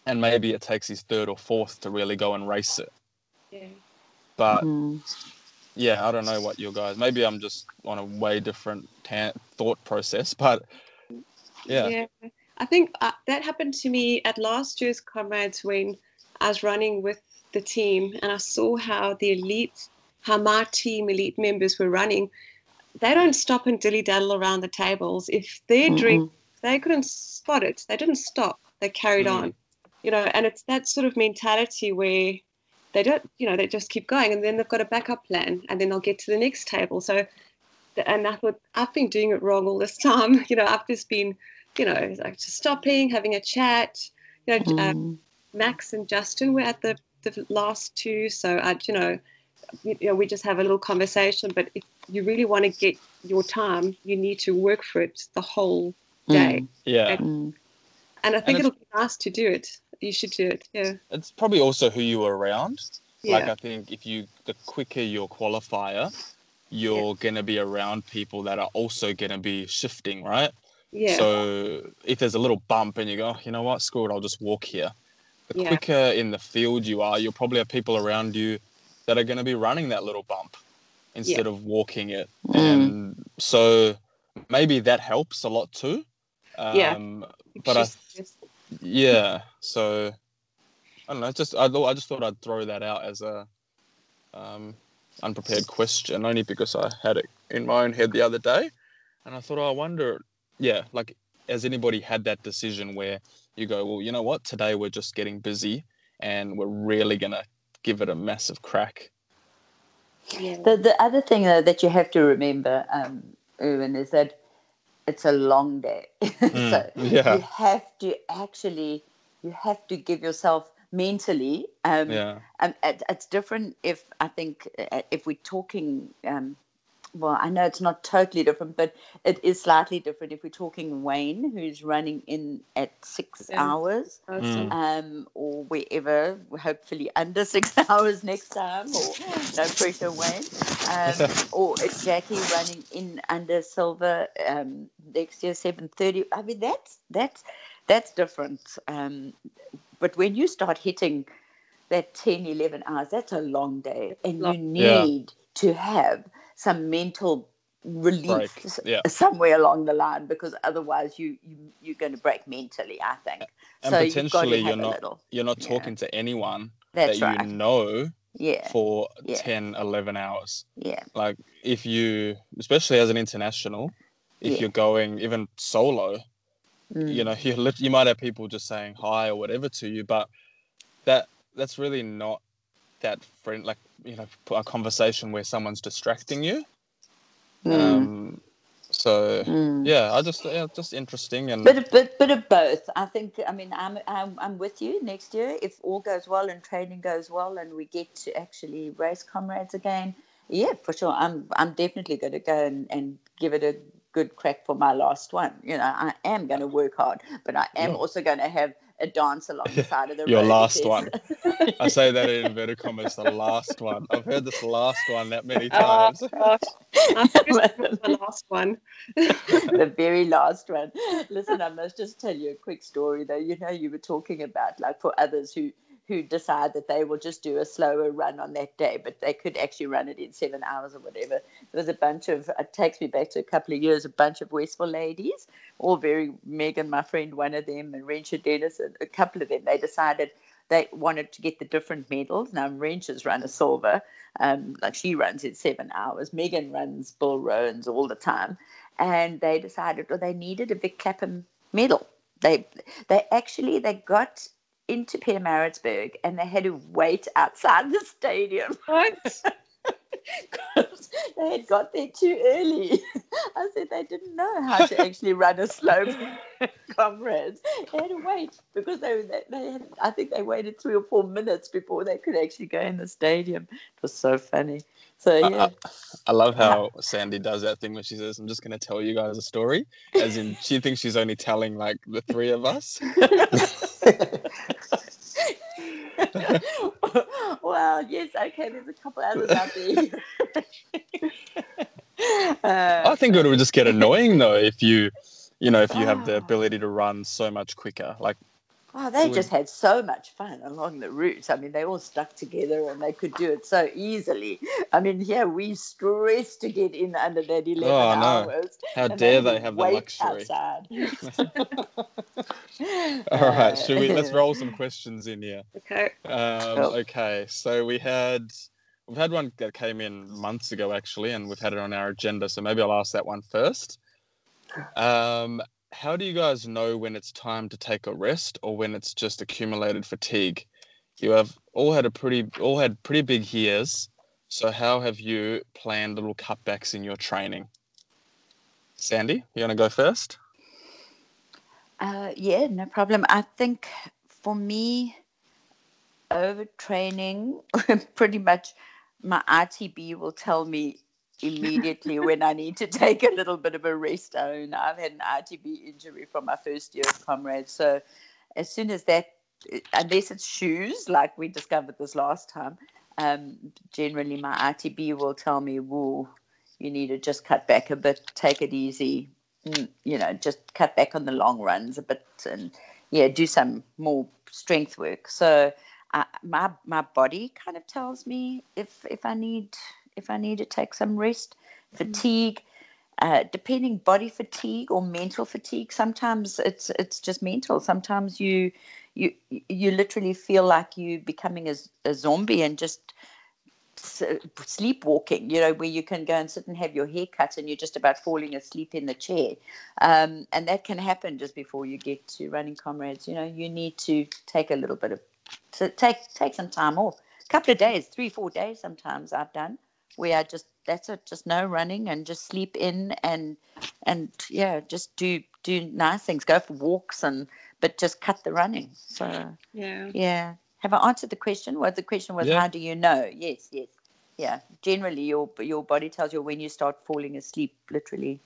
and maybe it takes his third or fourth to really go and race it. yeah. But Mm. yeah, I don't know what you guys. Maybe I'm just on a way different ta- thought process, <laughs> but yeah. yeah, I think uh, that happened to me at last year's Comrades when I was running with the team and I saw how the elite, how my team elite members were running. They don't stop and dilly daddle around the tables. If their drink, they couldn't spot it, they didn't stop. They carried Mm. on, you know. And it's that sort of mentality where they don't, you know, they just keep going, and then they've got a backup plan, and then they'll get to the next table. So, and I thought I've been doing it wrong all this <laughs> time. You know, I've just been you know, like just stopping, having a chat. You know, uh, Mm. Max and Justin were at the, the last two, so I, you know, you know, we just have a little conversation. But if you really want to get your time, you need to work for it the whole day. yeah. Mm. And I think it's- it'll be nice to do it. You should do it. Yeah. It's probably also who you are around. Yeah. Like I think if you the quicker your qualifier, you're gonna be around people that are also gonna be shifting, right? yeah. So if there's a little bump and you go, oh, you know what, screw it, I'll just walk here. The Yeah. quicker in the field you are, you'll probably have people around you that are going to be running that little bump instead of walking it. Mm. And so maybe that helps a lot too. Um, Yeah. but I- yeah. So I don't know. Just I thought I just thought I'd throw that out as a um, unprepared question, only because I had it in my own head the other day, and I thought, oh, I wonder, yeah, like has anybody had that decision where you go, well, you know what, today we're just getting busy and we're really gonna give it a massive crack. yeah. The the other thing though that you have to remember, um, Erwin, is that it's a long day. <laughs> so yeah. you have to actually you have to give yourself mentally. Um, Yeah. um, it, it's different if I think uh, if we're talking. Um, well, I know it's not totally different, but it is slightly different if we're talking Wayne, who's running in at six Yeah. hours, Awesome. um, or wherever, hopefully under <laughs> six hours next time, or no pressure, Wayne, um, <laughs> or it's Jackie running in under silver um, next year, seven thirty. I mean, that's that's that's different. Um, but when you start hitting that 10, 11 hours, that's a long day, and you Long. Yeah. need to have some mental relief yeah. somewhere along the line because otherwise you, you you're going to break mentally. I think. And so you've got to potentially you're not little. you're not Yeah. talking to anyone That's that you right. know Yeah, for Yeah. 10, 11 hours. yeah, Like if you, especially as an international, if Yeah. you're going even solo, Mm. you know, <laughs> you you might have people just saying hi or whatever to you, but that that's really not that friend like you know a conversation where someone's distracting you. Mm. Um, so Mm. yeah, I just yeah, just interesting and Bit of, bit, bit of both. I think. I mean, I'm, I'm I'm with you next year if all goes well and training goes well and we get to actually race comrades again. Yeah, for sure. I'm I'm definitely going to go and, and give it a good crack for my last one. You know, I am going to work hard, but I am Yeah. also going to have a dance along the side of the <laughs> Your road. last one. I say that in inverted commas, the last one. I've heard this last one that many <laughs> Oh, times. gosh. I <laughs> the last one. the very last one. Listen, I must just tell you a quick story though. You know, you were talking about like for others who who decide that they will just do a slower run on that day, but they could actually run it in seven hours or whatever. There was a bunch of it takes me back to a couple of years, a bunch of Westville ladies, all very Megan, my friend, one of them, and Rensha Dennis, a couple of them. They decided they wanted to get the different medals. Now Rensha's run a silver, um, like she runs in seven hours. Megan runs Bill Rowans all the time and they decided well, they needed a Vic Clapham medal. They they actually they got into Pietermaritzburg and they had to wait outside the stadium What? <laughs> because they had got there too early. <laughs> I said they didn't know how to actually run a slope, <laughs> comrades. They had to wait because they, they, they had, I think they waited three or four minutes before they could actually go in the stadium. It was so funny. So I- yeah, I love how Sandy does that thing where she says, I'm just going to tell you guys a story. As in, she thinks she's only telling like the three of us. <laughs> well, yes, okay. There's a couple others out there. uh, I think it would just get annoying though if you, you know, if you have the <laughs> Ah. ability to run so much quicker. Like, oh, they just had so much fun along the route. I mean, they all stuck together and they could do it so easily. I mean, here we stressed to get in under that 11 Oh, no. hours. how dare then they have the luxury? Outside. <laughs> All right, should we? Let's roll some <laughs> questions in here. Okay. Um, Cool. Okay, so we had we've had one that came in months ago actually, and we've had it on our agenda. So maybe I'll ask that one first. Um, how do you guys know when it's time to take a rest or when it's just accumulated fatigue? You have all had a pretty all had pretty big years. So how have you planned little cutbacks in your training? Sandy, you want to go first? Uh, yeah, no problem. I think for me, overtraining, <laughs> pretty much my ITB will tell me immediately when I need to <laughs> take a little bit of a rest. Mean, I've had an ITB injury from my first year of comrades. So as soon as that, unless it's shoes, like we discovered this last time, um, generally my ITB will tell me, whoa, you need to just cut back a bit, take it easy, mm, you know, just cut back on the long runs a bit and yeah, do some more strength work. So uh, my my body kind of tells me if if I need if I need to take some rest, fatigue, uh, depending body fatigue or mental fatigue. Sometimes it's it's just mental. Sometimes you you you literally feel like you becoming a, a zombie and just sleepwalking, you know, where you can go and sit and have your hair cut and you're just about falling asleep in the chair. Um, and that can happen just before you get to running comrades. You know, you need to take a little bit of, take, take some time off. A couple of days, three, four days sometimes I've done where I just, that's it, just no running and just sleep in and, and yeah, just do, do nice things, go for walks and, but just cut the running. So Yeah. yeah. Have I answered the question? Well, the question was, Yeah. how do you know? Yes, yes, yeah. Generally, your your body tells you when you start falling asleep, literally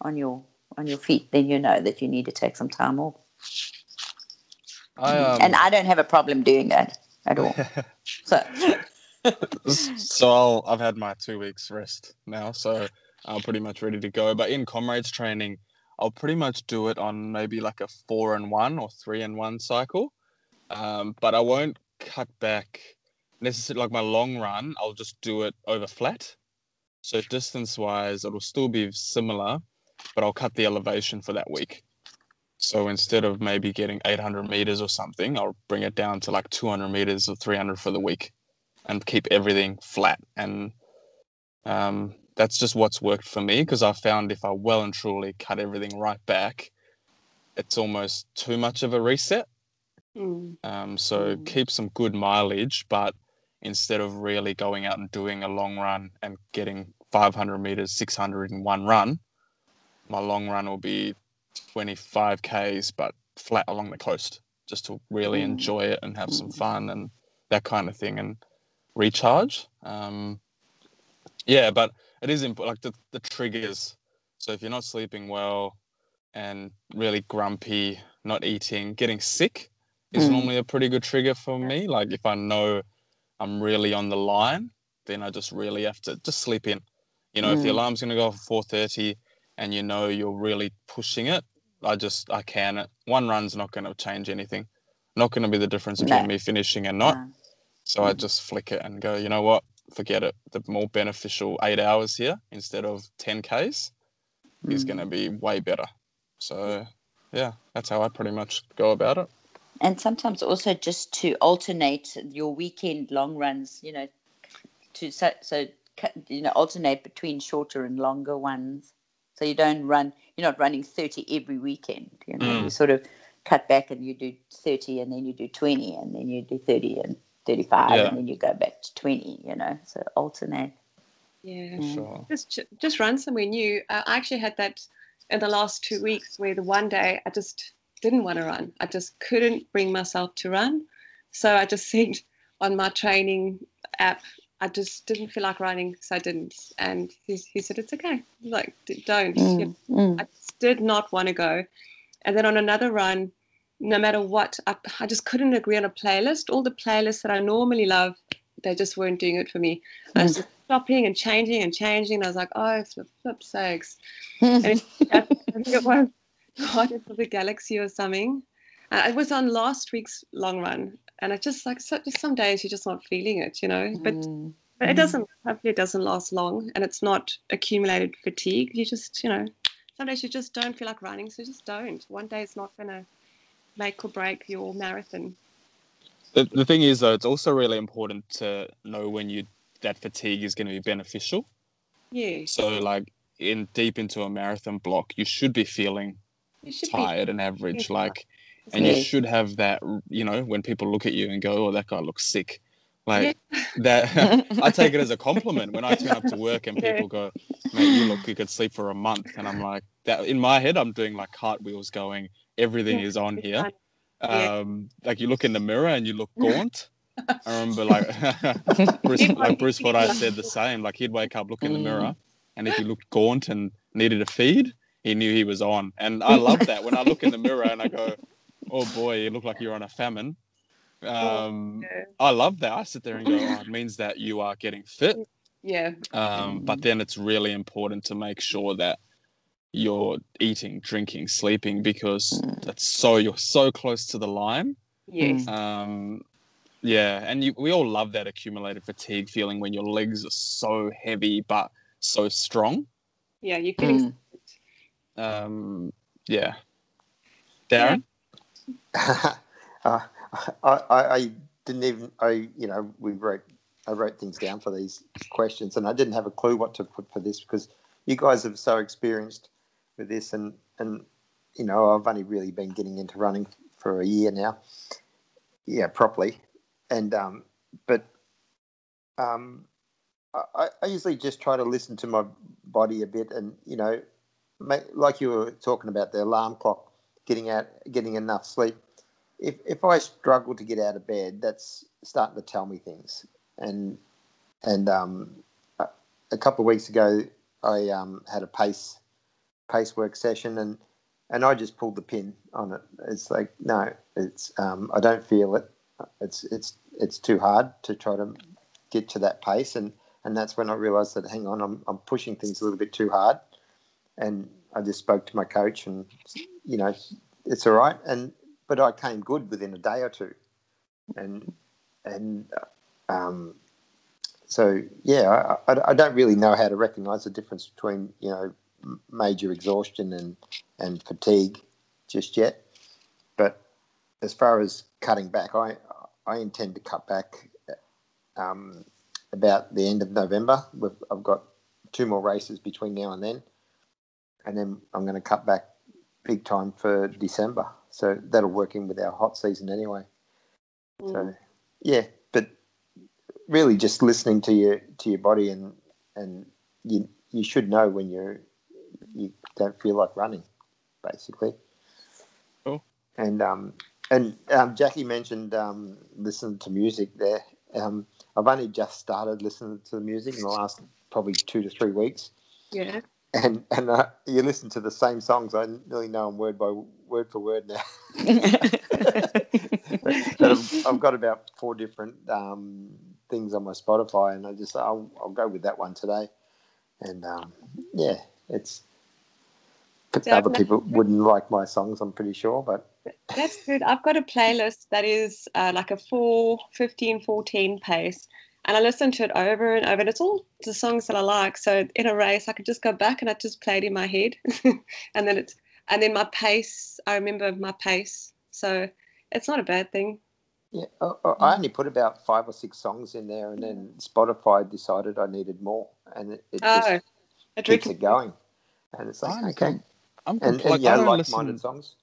on your on your feet, then you know that you need to take some time off. I, um, and I don't have a problem doing that at all. <laughs> So, so I'll, I've had my two weeks rest now, so I'm pretty much ready to go. But in comrades training, I'll pretty much do it on maybe like a four and one or three and one cycle. Um, but I won't cut back necessarily like my long run. I'll just do it over flat. So distance wise, it'll still be similar, but I'll cut the elevation for that week. So instead of maybe getting 800 meters or something, I'll bring it down to like 200 meters or 300 for the week and keep everything flat. And um, that's just what's worked for me because I found if I well and truly cut everything right back, it's almost too much of a reset. Mm. Um, so Mm. keep some good mileage, but instead of really going out and doing a long run and getting 500 meters, 600 in one run, my long run will be 25 Ks, but flat along the coast just to really Mm. enjoy it and have some fun and that kind of thing and recharge. Um, yeah, but it is important, like the, the triggers. So if you're not sleeping well and really grumpy, not eating, getting sick is Mm. normally a pretty good trigger for me. Like if I know I'm really on the line, then I just really have to just sleep in. You know, if the Mm. alarm's going to go off at 4:30 and you know you're really pushing it, I just I can it. One run's not going to change anything. Not going to be the difference between No. me finishing and not. uh, So I Mm. just flick it and go, you know what? Forget it. The more beneficial eight hours here instead of 10 Ks is mm. going to be way better. So, yeah, that's how I pretty much go about it. and sometimes also just to alternate your weekend long runs, you know, to so, so you know alternate between shorter and longer ones, so you don't run. You're not running thirty every weekend. You know, Mm. you sort of cut back and you do thirty, and then you do twenty, and then you do thirty and thirty-five, Yeah. and then you go back to twenty. You know, so alternate. Yeah. Mm. Sure. Just just run somewhere new. Uh, I actually had that in the last two weeks where the one day I just didn't want to run. I just couldn't bring myself to run. So I just <laughs> said on my training app, I just didn't feel like running, so I didn't. And he, he said, It's okay. Like, don't. You Mm, mm, I just did not want to go. And then on another run, no matter what, I, I just couldn't agree on a playlist. All the playlists that I normally love, they just weren't doing it for me. I was just stopping and changing and changing. And I was like, oh, flip, flip sakes. mm. <laughs> And I think it was Guardians of the Galaxy or something. Uh, it was on last week's long run. And it's just like, so, just some days you're just not feeling it, you know? But Mm. but it Mm. doesn't hopefully it doesn't last long and it's not accumulated fatigue you just you know some days you just don't feel like running so just don't one day is not going to make or break your marathon The, the thing is, though, it's also really important to know when you that fatigue is going to be beneficial. Yeah. So, like in deep into a marathon block, you should be feeling should tired and average, Yeah. like, and you should have that. You know, when people look at you and go, "Oh, that guy looks sick," like Yeah. that. <laughs> I take it as a compliment when I turn up to work and people go, "Mate, you look you could sleep for a month," and I'm like, that in my head, I'm doing like cartwheels, going, "Everything Yeah, is on here." fine. Yeah. Um, like you look in the mirror and you look <laughs> gaunt. I remember like <laughs> <laughs> Bruce, like Bruce Fordyce want- said the same. Like he'd wake up, look in the Mm. mirror, and if he looked gaunt and needed a feed, he knew he was on. And I love that when I look in the mirror and I go, "Oh boy, you look like you're on a famine." Um, Yeah. I love that. I sit there and go, "Oh, it means that you are getting fit." yeah Um, but then it's really important to make sure that you're eating, drinking, sleeping because that's so you're so close to the line. yes Um, yeah, and you, we all love that accumulated fatigue feeling when your legs are so heavy but so strong. yeah you're getting Mm. Um, yeah, Darren. <laughs> uh, I, I, I didn't even I you know we wrote I wrote things down for these questions and I didn't have a clue what to put for this because you guys are so experienced with this and and you know I've only really been getting into running for a year now. Yeah properly. And um but um I, I usually just try to listen to my body a bit and you know make, like you were talking about the alarm clock getting out getting enough sleep. If if I struggle to get out of bed, that's starting to tell me things. And and um, a, a couple of weeks ago, I um, had a pace pace work session, and and I just pulled the pin on it. It's like no, it's um, I don't feel it. It's it's it's too hard to try to get to that pace, and and that's when I realised that hang on, I'm I'm pushing things a little bit too hard, and I just spoke to my coach, and you know, it's all right, and but I came good within a day or two, and and um, so yeah, I, I, I don't really know how to recognise the difference between you know major exhaustion and and fatigue just yet, but as far as cutting back, I I intend to cut back um, about the end of November. We've, I've got two more races between now and then, and then I'm going to cut back big time for December. So that'll work in with our hot season anyway. Mm. So yeah, but really just listening to your to your body and and you you should know when you're you don't feel like running, basically. Cool. And um and um, Jackie mentioned um, listening to music there. Um, I've only just started listening to the music in the last probably two to three weeks. Yeah. And and uh, you listen to the same songs. I nearly know them word by word for word now. <laughs> I've, I've, got about four different um, things on my Spotify, and I just I'll, I'll go with that one today. And um, yeah, it's other people wouldn't like my songs, I'm pretty sure, but that's good. I've got a playlist that is uh, like a 4, 15, 14 pace, and I listen to it over and over. And it's all the songs that I like. So in a race, I could just go back and I just play it in my head, <laughs> and then it's and then my pace. I remember my pace, so it's not a bad thing. Yeah, I only put about five or six songs in there, and then Spotify decided I needed more, and it, it just oh, it keeps it going. And it's like, okay, I'm and, and, yeah, I don't like-minded listen, songs.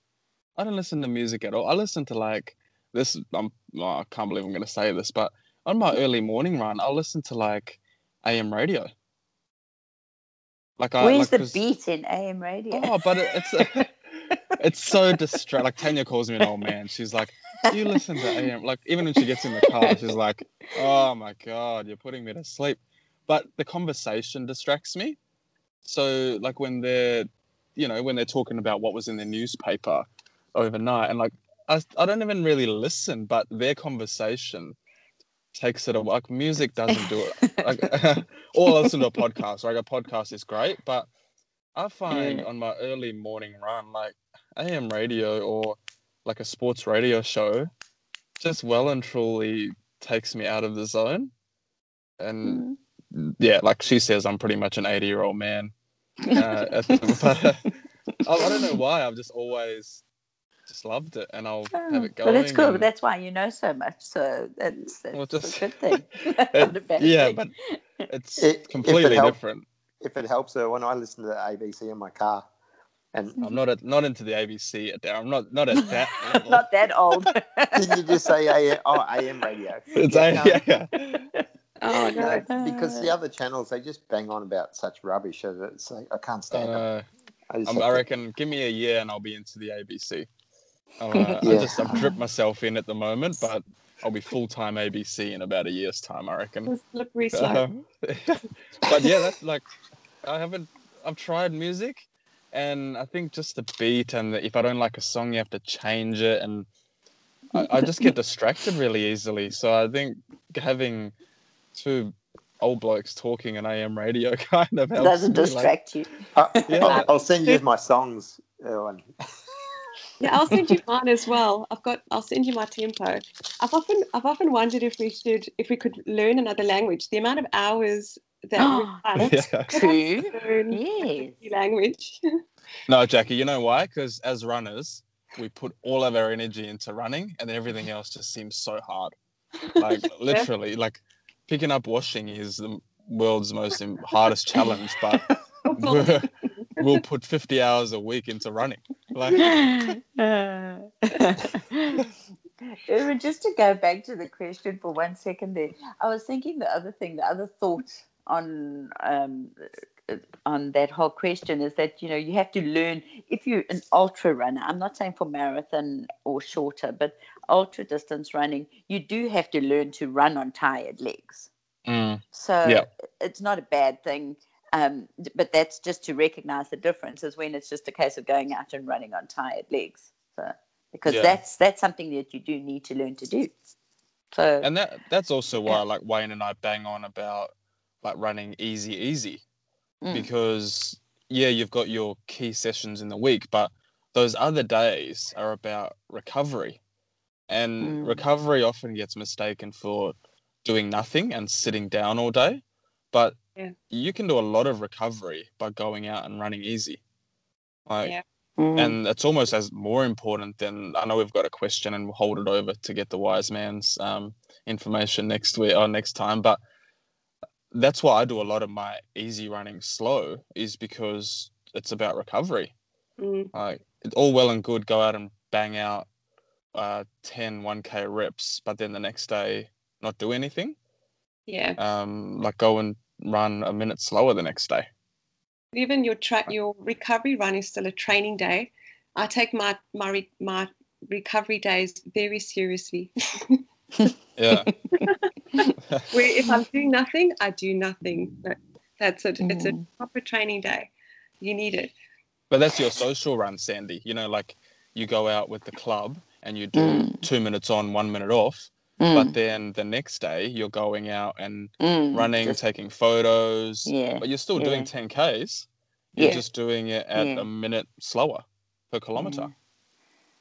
I don't listen to music at all. I listen to like this. I'm oh, I can't believe I'm going to say this, but on my early morning run, I'll listen to like AM radio. Like, where's like, the beat in AM radio? Oh, but it, it's <laughs> it's so distracting. Like Tanya calls me an old man. She's like, you listen to AM?" Like even when she gets in the car, she's like, "Oh my god, you're putting me to sleep." But the conversation distracts me. So like when they're you know, when they're talking about what was in the newspaper overnight, and like I, I don't even really listen, but their conversation takes it away. Like music doesn't do it. <laughs> Like, <laughs> or I listen to a podcast. Like a podcast is great, but I find yeah. on my early morning run, like AM radio or like a sports radio show, just well and truly takes me out of the zone. And mm. yeah, like she says, I'm pretty much an 80 year old man uh, but, uh, I, I, don't know why. I've just always just loved it, and I'll oh, have it going. But it's cool. And... That's why you know so much. So that's, that's well, just, a good thing. <laughs> <laughs> it, yeah, thing. but it's it, completely it different. If it helps, her, when I listen to the ABC in my car, and I'm not at, not into the ABC at I'm not not at <laughs> that. not that old. Didn't you just say AM, oh, AM radio? It's yeah, AM, yeah, yeah. Oh no! because the other channels they just bang on about such rubbish. It's like I can't stand uh, it. I, I reckon to... give me a year and I'll be into the ABC. <laughs> Uh, yeah. I just I've dripped myself in at the moment, but I'll be full time ABC in about a year's time. I reckon. Slippery slope. Um, but yeah, that's like I haven't. I've tried music, and I think just the beat and the, if I don't like a song, you have to change it, and I, I just get <laughs> distracted really easily. So I think having two old blokes talking on AM radio <laughs> kind of helps. Doesn't me, distract like, you. Uh, <laughs> yeah. I'll, send you my songs. Erwin. yeah, I'll send you mine as well. I've got. I'll send you my tempo. I've often, I've often wondered if we should, if we could learn another language. The amount of hours that we <gasps> That's yeah. true. Yes. Language. no, Jackie. You know why? Because as runners, we put all of our energy into running, and everything else just seems so hard. Like <laughs> literally, like picking up washing is the world's most hardest challenge, but we'll put 50 hours a week into running. Like, <laughs> just to go back to the question for one second there, I was thinking the other thing, the other thought on um, on that whole question is that you know you have to learn if you're an ultra runner. I'm not saying for marathon or shorter, but ultra distance running, you do have to learn to run on tired legs. Mm. So Yeah. it's not a bad thing. Um, but that's just to recognize the difference is when it's just a case of going out and running on tired legs. So because Yeah. that's that's something that you do need to learn to do. So And that that's also why Yeah. like Wayne and I bang on about like running easy, easy. Mm, because yeah, you've got your key sessions in the week, but those other days are about recovery. And Mm. recovery often gets mistaken for doing nothing and sitting down all day. But Yeah. you can do a lot of recovery by going out and running easy. Like Yeah. mm, and it's almost as more important than I know we've got a question and we'll hold it over to get the wise man's um, information next week or next time. But that's why I do a lot of my easy running slow is because it's about recovery. Mm. Like it's all well and good go out and bang out uh, 10 1k reps, but then the next day not do anything. Yeah. Um, like go and run a minute slower the next day. Even your tra- your recovery run is still a training day. I take my my re- my recovery days very seriously. <laughs> <laughs> Yeah. <laughs> <laughs> Where if I'm doing nothing, I do nothing. That's it. It's a Mm. proper training day. You need it. But that's your social run, Sandy. You know, like you go out with the club and you do Mm. two minutes on, one minute off. mm, But then the next day you're going out and mm, running, just- taking photos. yeah, But you're still yeah. doing 10Ks. You're Yeah. just doing it at Yeah. a minute slower per kilometer. Yeah.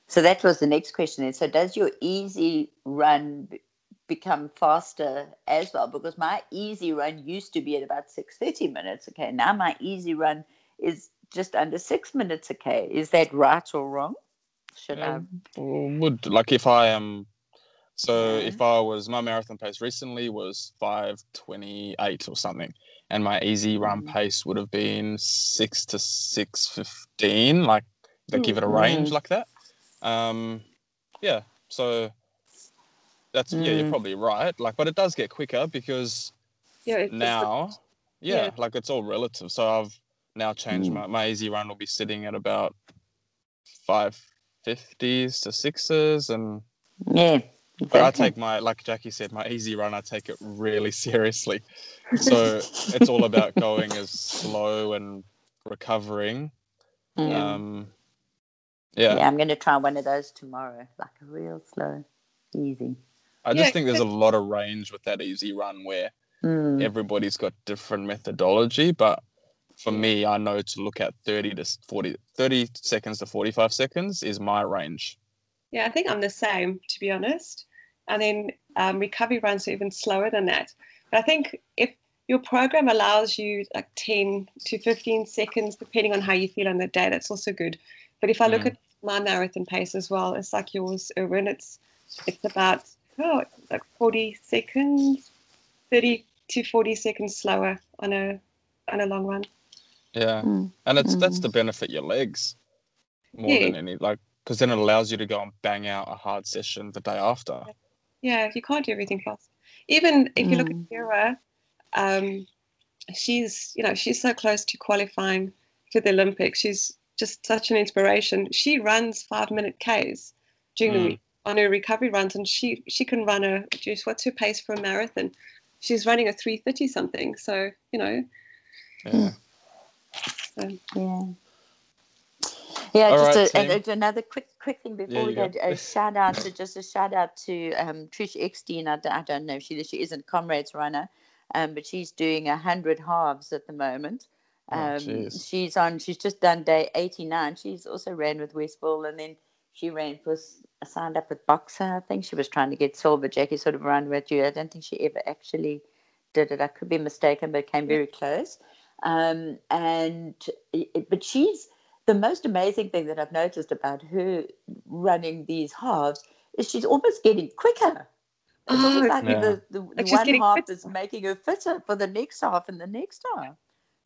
So that was the next question. Then. So does your easy run b- become faster as well? Because my easy run used to be at about six thirty minutes. Okay, now my easy run is just under six minutes. Okay, is that right or wrong? Should Um, Would like if I am so Yeah. if I was my marathon pace recently was 528 or something and my easy run Mhm. pace would have been 6 to 615 like they give it a range Mhm. like that um yeah so that's yeah you're Mm. probably right like but it does get quicker because Yeah. It's the- now yeah, yeah. like it's all relative so I've now changed Mm. my my easy run will be sitting at about 550s to sixes and Yeah. but I take my, like Jackie said, my easy run, I take it really <laughs> seriously. So it's all about going as slow and recovering. <laughs> Mm. Um, yeah. yeah, I'm going to try one of those tomorrow, like a real slow, easy. I just Yeah, think there's a lot of range with that easy run where Mm. everybody's got different methodology. But for me, I know to look at 30 to 40, 30 seconds to 45 seconds is my range. Yeah, I think I'm the same, to be honest. And then um, recovery runs are even slower than that. But I think if your program allows you like 10 to 15 seconds, depending on how you feel on the day, that's also good. But if I look Mm. at my marathon pace as well, it's like yours, Erwin. It's it's about oh, like 40 seconds, 30 to 40 seconds slower on a on a long run. Yeah. Mm. And it's that's Mm. to benefit your legs more Yeah. than any, like, because then it allows you to go and bang out a hard session the day after. Yeah, you can't do everything fast. Even if you look Mm. at Sarah, um, she's you know she's so close to qualifying for the Olympics. She's just such an inspiration. She runs five minute Ks during the Mm. week on her recovery runs, and she she can run a. Geez, what's her pace for a marathon? She's running a three thirty something. So you know, Yeah. so, Yeah. Yeah, All just right, a, and team. it's another quick quick thing before Yeah, we you go. go. A shout out to just a shout out to um, Trish Eckstein. I, don't- I don't know if she she isn't comrades runner, um, but she's doing a hundred halves at the moment. Oh, Um, jeez. she's on. She's just done day eighty nine. She's also ran with Westfall, and then she ran for signed up with Boxer. I think she was trying to get silver. Jackie sort of ran with you. I don't think she ever actually did it. I could be mistaken, but it came very close. Um, and but she's the most amazing thing that I've noticed about her running these halves is she's almost getting quicker. It's Oh, like the, the, the Like one half fitter. is making her fitter for the next half and the next half.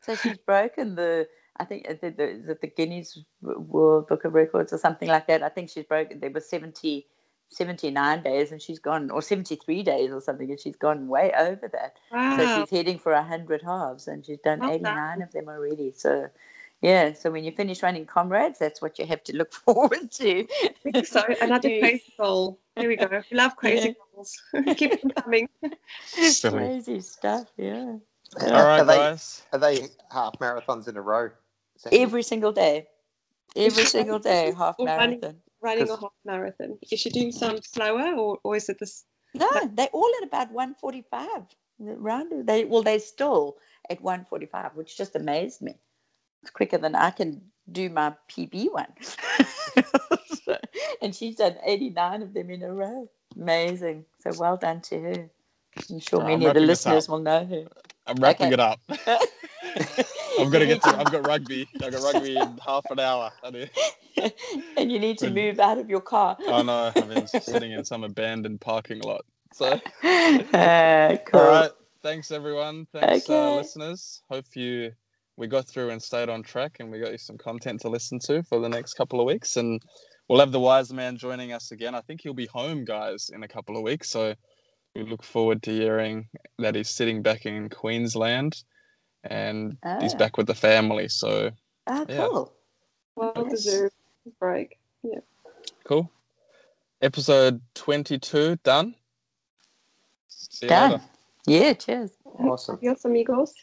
So she's broken the, I think, the, the, the, the Guinness World Book of Records or something like that. I think she's broken, there were 70 79 days and she's gone, or 73 days or something, and she's gone way over that. Wow. So she's heading for 100 halves and she's done Well 89 of them already. So, yeah, so when you finish running comrades, that's what you have to look <laughs> forward to. I think so. Another <laughs> crazy goal. There we go. We love <laughs> crazy Yeah. goals. Keep them coming. Silly. Crazy stuff, yeah. All right, are they, guys. Are they half marathons in a row? Sandy? Every single day. Every single day, half Or running- marathon. Running a half marathon. Is she doing some slower or, or is it this? No, they all at about 145. The round they well, they still at 145, which just amazed me. It's quicker than I can do my PB one. <laughs> So- and she's done 89 of them in a row. Amazing. So well done to her. I'm sure I'm many of the wrapping listeners will know her. I'm wrapping Okay. it up. <laughs> I've got to get to. I've got rugby. I've got rugby in <laughs> half an hour. I <laughs> and you need to move out of your car. Oh no, I've been sitting in some abandoned parking lot. So, <laughs> Uh, cool. all right. Thanks everyone. Thanks uh, listeners. Hope you we got through and stayed on track, and we got you some content to listen to for the next couple of weeks. And we'll have the wise man joining us again. I think he'll be home, guys, in a couple of weeks. So we look forward to hearing that he's sitting back in Queensland, and he's Ah. back with the family. So Ah, Yeah. cool. Well Yes. deserved break. Yeah. Cool. Episode twenty-two done. See Done. Yeah, cheers. Awesome. Adios, amigos.